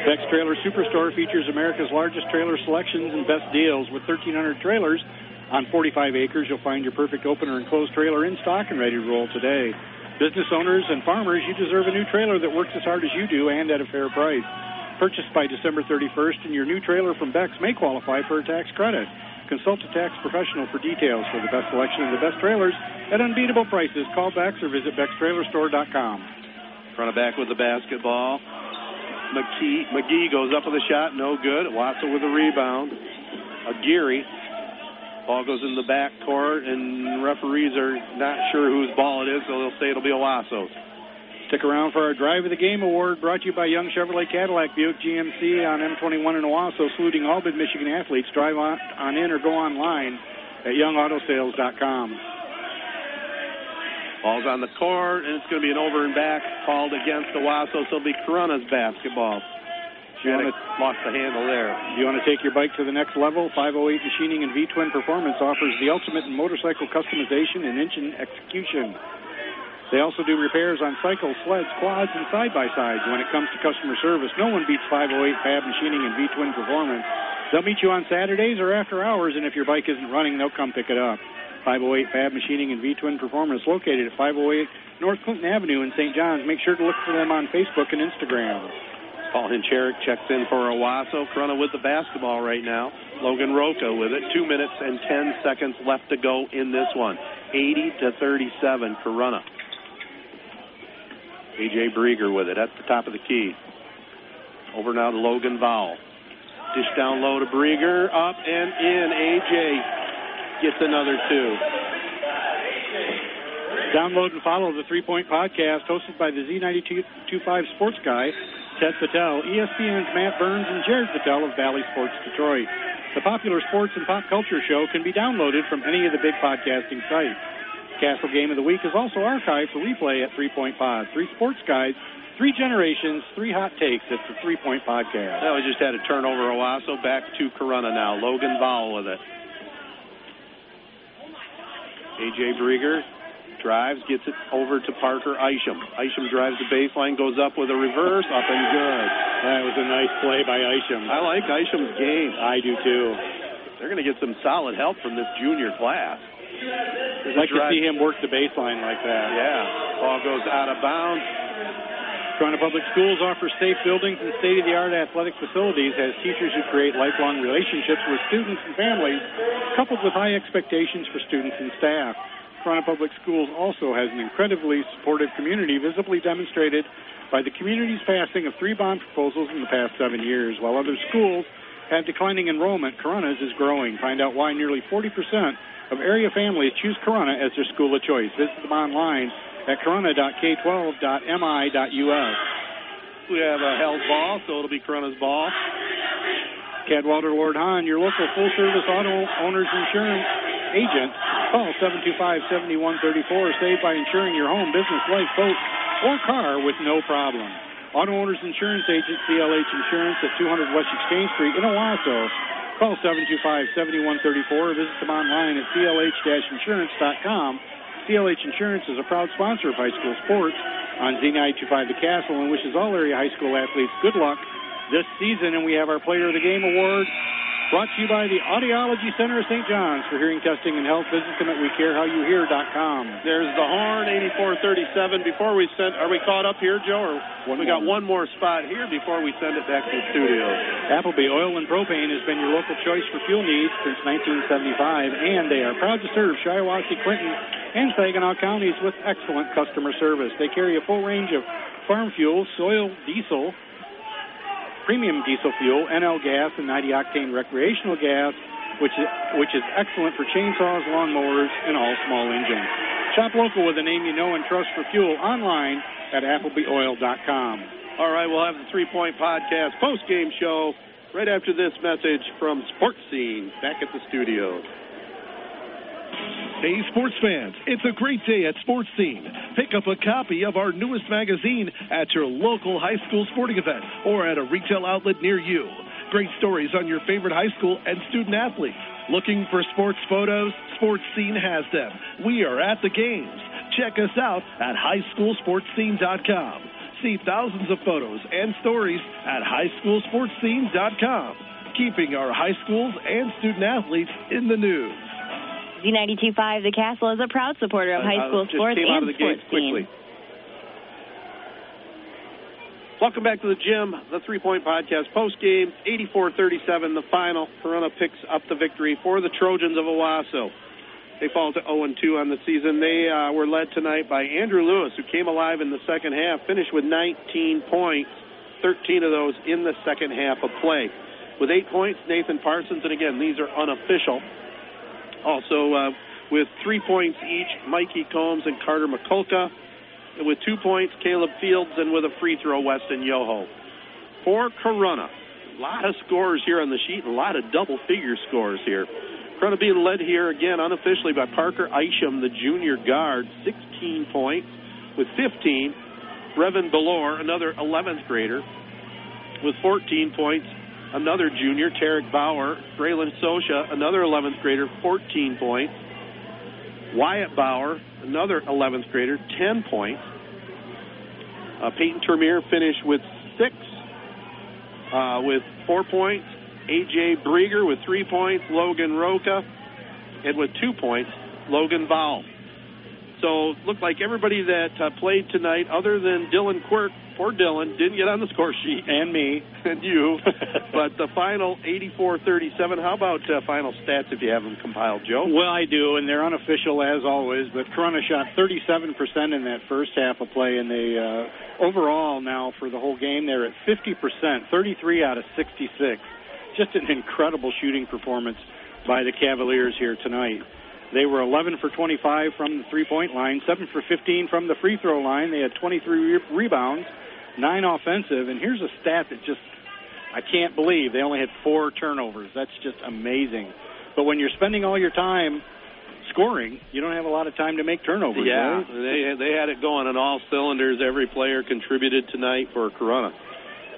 Beck's Trailer Superstore features America's largest trailer selections and best deals. With 1,300 trailers on 45 acres, you'll find your perfect open or enclosed trailer in stock and ready to roll today. Business owners and farmers, you deserve a new trailer that works as hard as you do and at a fair price. Purchased by December 31st, and your new trailer from Beck's may qualify for a tax credit. Consult a tax professional for details for the best selection of the best trailers at unbeatable prices. Call Beck's or visit Beck'sTrailerStore.com. Front of back with the basketball. McKee, McGee goes up with a shot, no good. Watson with a rebound. Aguirre. Ball goes in the back court, and referees are not sure whose ball it is, so they'll say it'll be Owosso's. Stick around for our Drive of the Game Award brought to you by Young Chevrolet Cadillac Buick GMC on M21 in Owosso, saluting all Mid Michigan athletes. Drive on, on in or go online at youngautosales.com. Ball's on the court, and it's going to be an over and back called against Owosso, so it'll be Corunna's basketball. Wanna, lost the handle there. Do you want to take your bike to the next level? 508 Machining and V-Twin Performance offers the ultimate in motorcycle customization and engine execution. They also do repairs on cycles, sleds, quads, and side-by-sides. When it comes to customer service, no one beats 508 Fab Machining and V-Twin Performance. They'll meet you on Saturdays or after hours, and if your bike isn't running, they'll come pick it up. 508 Fab Machining and V-Twin Performance, located at 508 North Clinton Avenue in St. John's. Make sure to look for them on Facebook and Instagram. Paul Hincherick checks in for Owosso. Corunna with the basketball right now. Logan Roca with it. Two minutes and 10 seconds left to go in this one. 80 to 37, Corunna. AJ Brieger with it at the top of the key. Over now to Logan Vowell. Dish down low to Brieger. Up and in. AJ gets another two. Download and follow the Three Point Podcast hosted by the Z925 sports guy, Ted Patel, ESPN's Matt Burns, and Jared Patel of Valley Sports Detroit. The popular sports and pop culture show can be downloaded from any of the big podcasting sites. Castle Game of the Week is also archived for replay at Three Point Pod. Three sports guys, three generations, three hot takes. It's the Three Point Podcast. Now we just had a turnover. Owosso back to Corunna now. Logan Vowell with it. AJ Brieger drives, gets it over to Parker Isham. Isham drives the baseline, goes up with a reverse, up and good. That was a nice play by Isham. I like Isham's game. I do too. They're going to get some solid help from this junior class. I'd like to see him work the baseline like that. Yeah. Ball goes out of bounds. Corunna Public Schools offers safe buildings and state-of-the-art athletic facilities as teachers who create lifelong relationships with students and families, coupled with high expectations for students and staff. Corunna Public Schools also has an incredibly supportive community, visibly demonstrated by the community's passing of three bond proposals in the past seven years. While other schools have declining enrollment, Corunna's is growing. Find out why nearly 40% of area families choose Corunna as their school of choice. Visit them online at corunna.k12.mi.us. We have a held ball, so it'll be Corunna's ball. Cadwalder Lord Hahn, your local full-service auto owner's insurance agent. Call 725-7134. Save by insuring your home, business, life, boat, or car with no problem. Auto Owners Insurance Agent, CLH Insurance at 200 West Exchange Street in Owosso. Call 725-7134 or visit them online at clh-insurance.com. CLH Insurance is a proud sponsor of high school sports on Z925 The Castle and wishes all area high school athletes good luck this season. And we have our Player of the Game Award brought to you by the Audiology Center of St. John's for hearing testing and health. Visit them at wecarehowyouhear.com. There's the horn, 8437. Before we send, are we caught up here, Joe? Or we got one more spot here before we send it back to the studio. Appleby Oil and Propane has been your local choice for fuel needs since 1975, and they are proud to serve Shiawassee, Clinton, and Saginaw counties with excellent customer service. They carry a full range of farm fuel, soil diesel, premium diesel fuel, NL gas, and 90 octane recreational gas, which is, which is excellent for chainsaws, lawnmowers, and all small engines. Shop local with a name you know and trust for fuel online at ApplebyOil.com. All right, we'll have the Three Point Podcast post game show right after this message from Sports Scene back at the studio. Hey, sports fans, it's a great day at Sports Scene. Pick up a copy of our newest magazine at your local high school sporting event or at a retail outlet near you. Great stories on your favorite high school and student athletes. Looking for sports photos? Sports Scene has them. We are at the games. Check us out at highschoolsportscene.com. See thousands of photos and stories at highschoolsportscene.com. Keeping our high schools and student athletes in the news. Z92.5 The Castle is a proud supporter of high Uh, school sports and out of the sports quickly. teams. Welcome back to the gym, the Three Point Podcast post game, 84 37, the final. Corunna picks up the victory for the Trojans of Owasso. They fall to 0 2 on the season. They uh, were led tonight by Andrew Lewis, who came alive in the second half, finished with 19 points, 13 of those in the second half of play. With eight points, Nathan Parsons, and again, these are unofficial. Also, uh, with three points each, Mikey Combs and Carter McCulka. With two points, Caleb Fields, and with a free throw, Weston Yoho. For Corunna, a lot of scores here on the sheet, a lot of double figure scores here. Corunna being led here again unofficially by Parker Isham, the junior guard, 16 points with 15. Revan Belor, another 11th grader, with 14 points. Another junior, Tarek Bauer. Braylon Sosha, another 11th grader, 14 points. Wyatt Bauer, another 11th grader, 10 points. Uh, Peyton Termier finished with six, uh, with four points. A.J. Brieger with three points. Logan Roca, and with two points, Logan Vowell. So looked like everybody that uh, played tonight, other than Dylan Quirk, Poor Dylan didn't get on the score sheet. And me. And you. but the final 84-37. How about uh, final stats if you have them compiled, Joe? Well, I do, and they're unofficial as always. But Corunna shot 37% in that first half of play, and they uh, overall now for the whole game they're at 50%, 33 out of 66. Just an incredible shooting performance by the Cavaliers here tonight. They were 11 for 25 from the three-point line, 7 for 15 from the free throw line. They had 23 re- rebounds, nine offensive, and here's a stat that just I can't believe they only had four turnovers. That's just amazing. But when you're spending all your time scoring, you don't have a lot of time to make turnovers. Yeah, right? they they had it going on all cylinders. Every player contributed tonight for Corunna.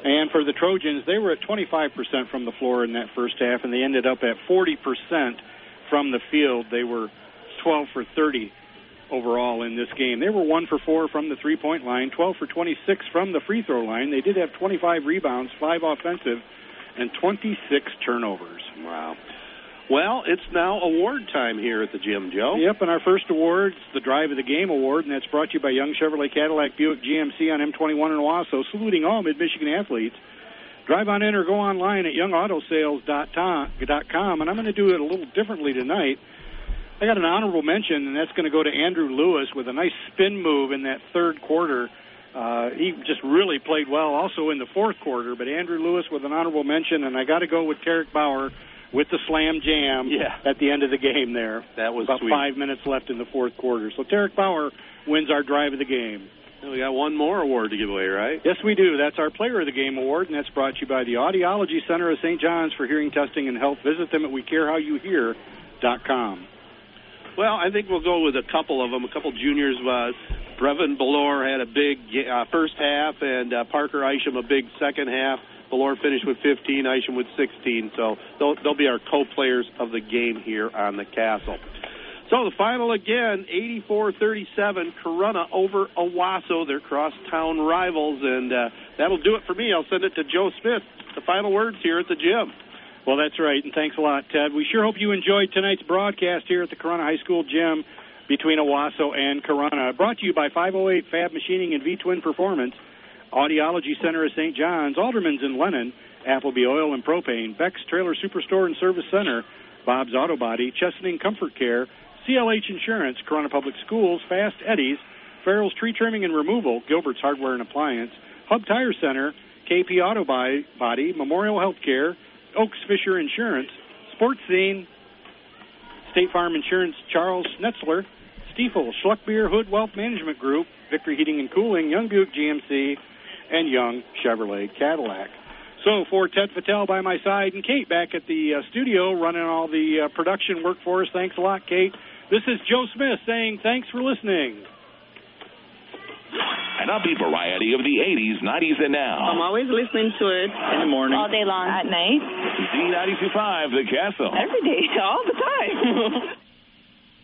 And for the Trojans, they were at 25% from the floor in that first half, and they ended up at 40% from the field. They were 12 for 30 overall in this game. They were 1 for 4 from the three point line, 12 for 26 from the free throw line. They did have 25 rebounds, 5 offensive, and 26 turnovers. Wow. Well, it's now award time here at the gym, Joe. Yep, and our first award is the Drive of the Game Award, and that's brought to you by Young Chevrolet Cadillac Buick GMC on M21 in Owosso, saluting all Mid-Michigan athletes. Drive on in or go online at youngautosales.com, and I'm going to do it a little differently tonight. I got an honorable mention, and that's going to go to Andrew Lewis with a nice spin move in that third quarter. Uh, he just really played well also in the fourth quarter, but Andrew Lewis with an honorable mention, and I got to go with Tarek Bauer with the slam jam Yeah. at the end of the game there. That was About sweet. five minutes left in the fourth quarter. So Tarek Bauer wins our drive of the game. We got one more award to give away, right? Yes, we do. That's our Player of the Game award, and that's brought to you by the Audiology Center of St. John's for hearing testing and health. Visit them at WeCareHowYouHear.com. Well, I think we'll go with a couple of them. A couple juniors. Uh, Brevin Belor had a big uh, first half, and uh, Parker Isham a big second half. Belor finished with 15, Isham with 16. So they'll, they'll be our co-players of the game here on the Castle. So the final again, 84-37, Corunna over Owosso. They're crosstown rivals, and uh, that'll do it for me. I'll send it to Joe Smith. The final words here at the gym. Well, that's right, and thanks a lot, Ted. We sure hope you enjoyed tonight's broadcast here at the Corunna High School gym between Owosso and Corunna. Brought to you by 508 Fab Machining and V-Twin Performance, Audiology Center of St. John's, Alderman's in Lennon, Appleby Oil and Propane, Beck's Trailer Superstore and Service Center, Bob's Auto Body, Chesaning Comfort Care, CLH Insurance, Corunna Public Schools, Fast Eddie's, Farrell's Tree Trimming and Removal, Gilbert's Hardware and Appliance, Hub Tire Center, KP Auto Body, Memorial Healthcare, Oaks Fisher Insurance, Sports Scene, State Farm Insurance, Charles Schnetzler, Stifel, Schluck Beer, Hood Wealth Management Group, Victory Heating and Cooling, Young Buick GMC, and Young Chevrolet Cadillac. So for Ted Patel by my side and Kate back at the uh, studio running all the uh, production work for us. Thanks a lot, Kate. This is Joe Smith saying thanks for listening. An upbeat variety of the 80s, 90s, and now. I'm always listening to it in the morning. All day long. At night. Z92.5, The Castle. Every day. All the time.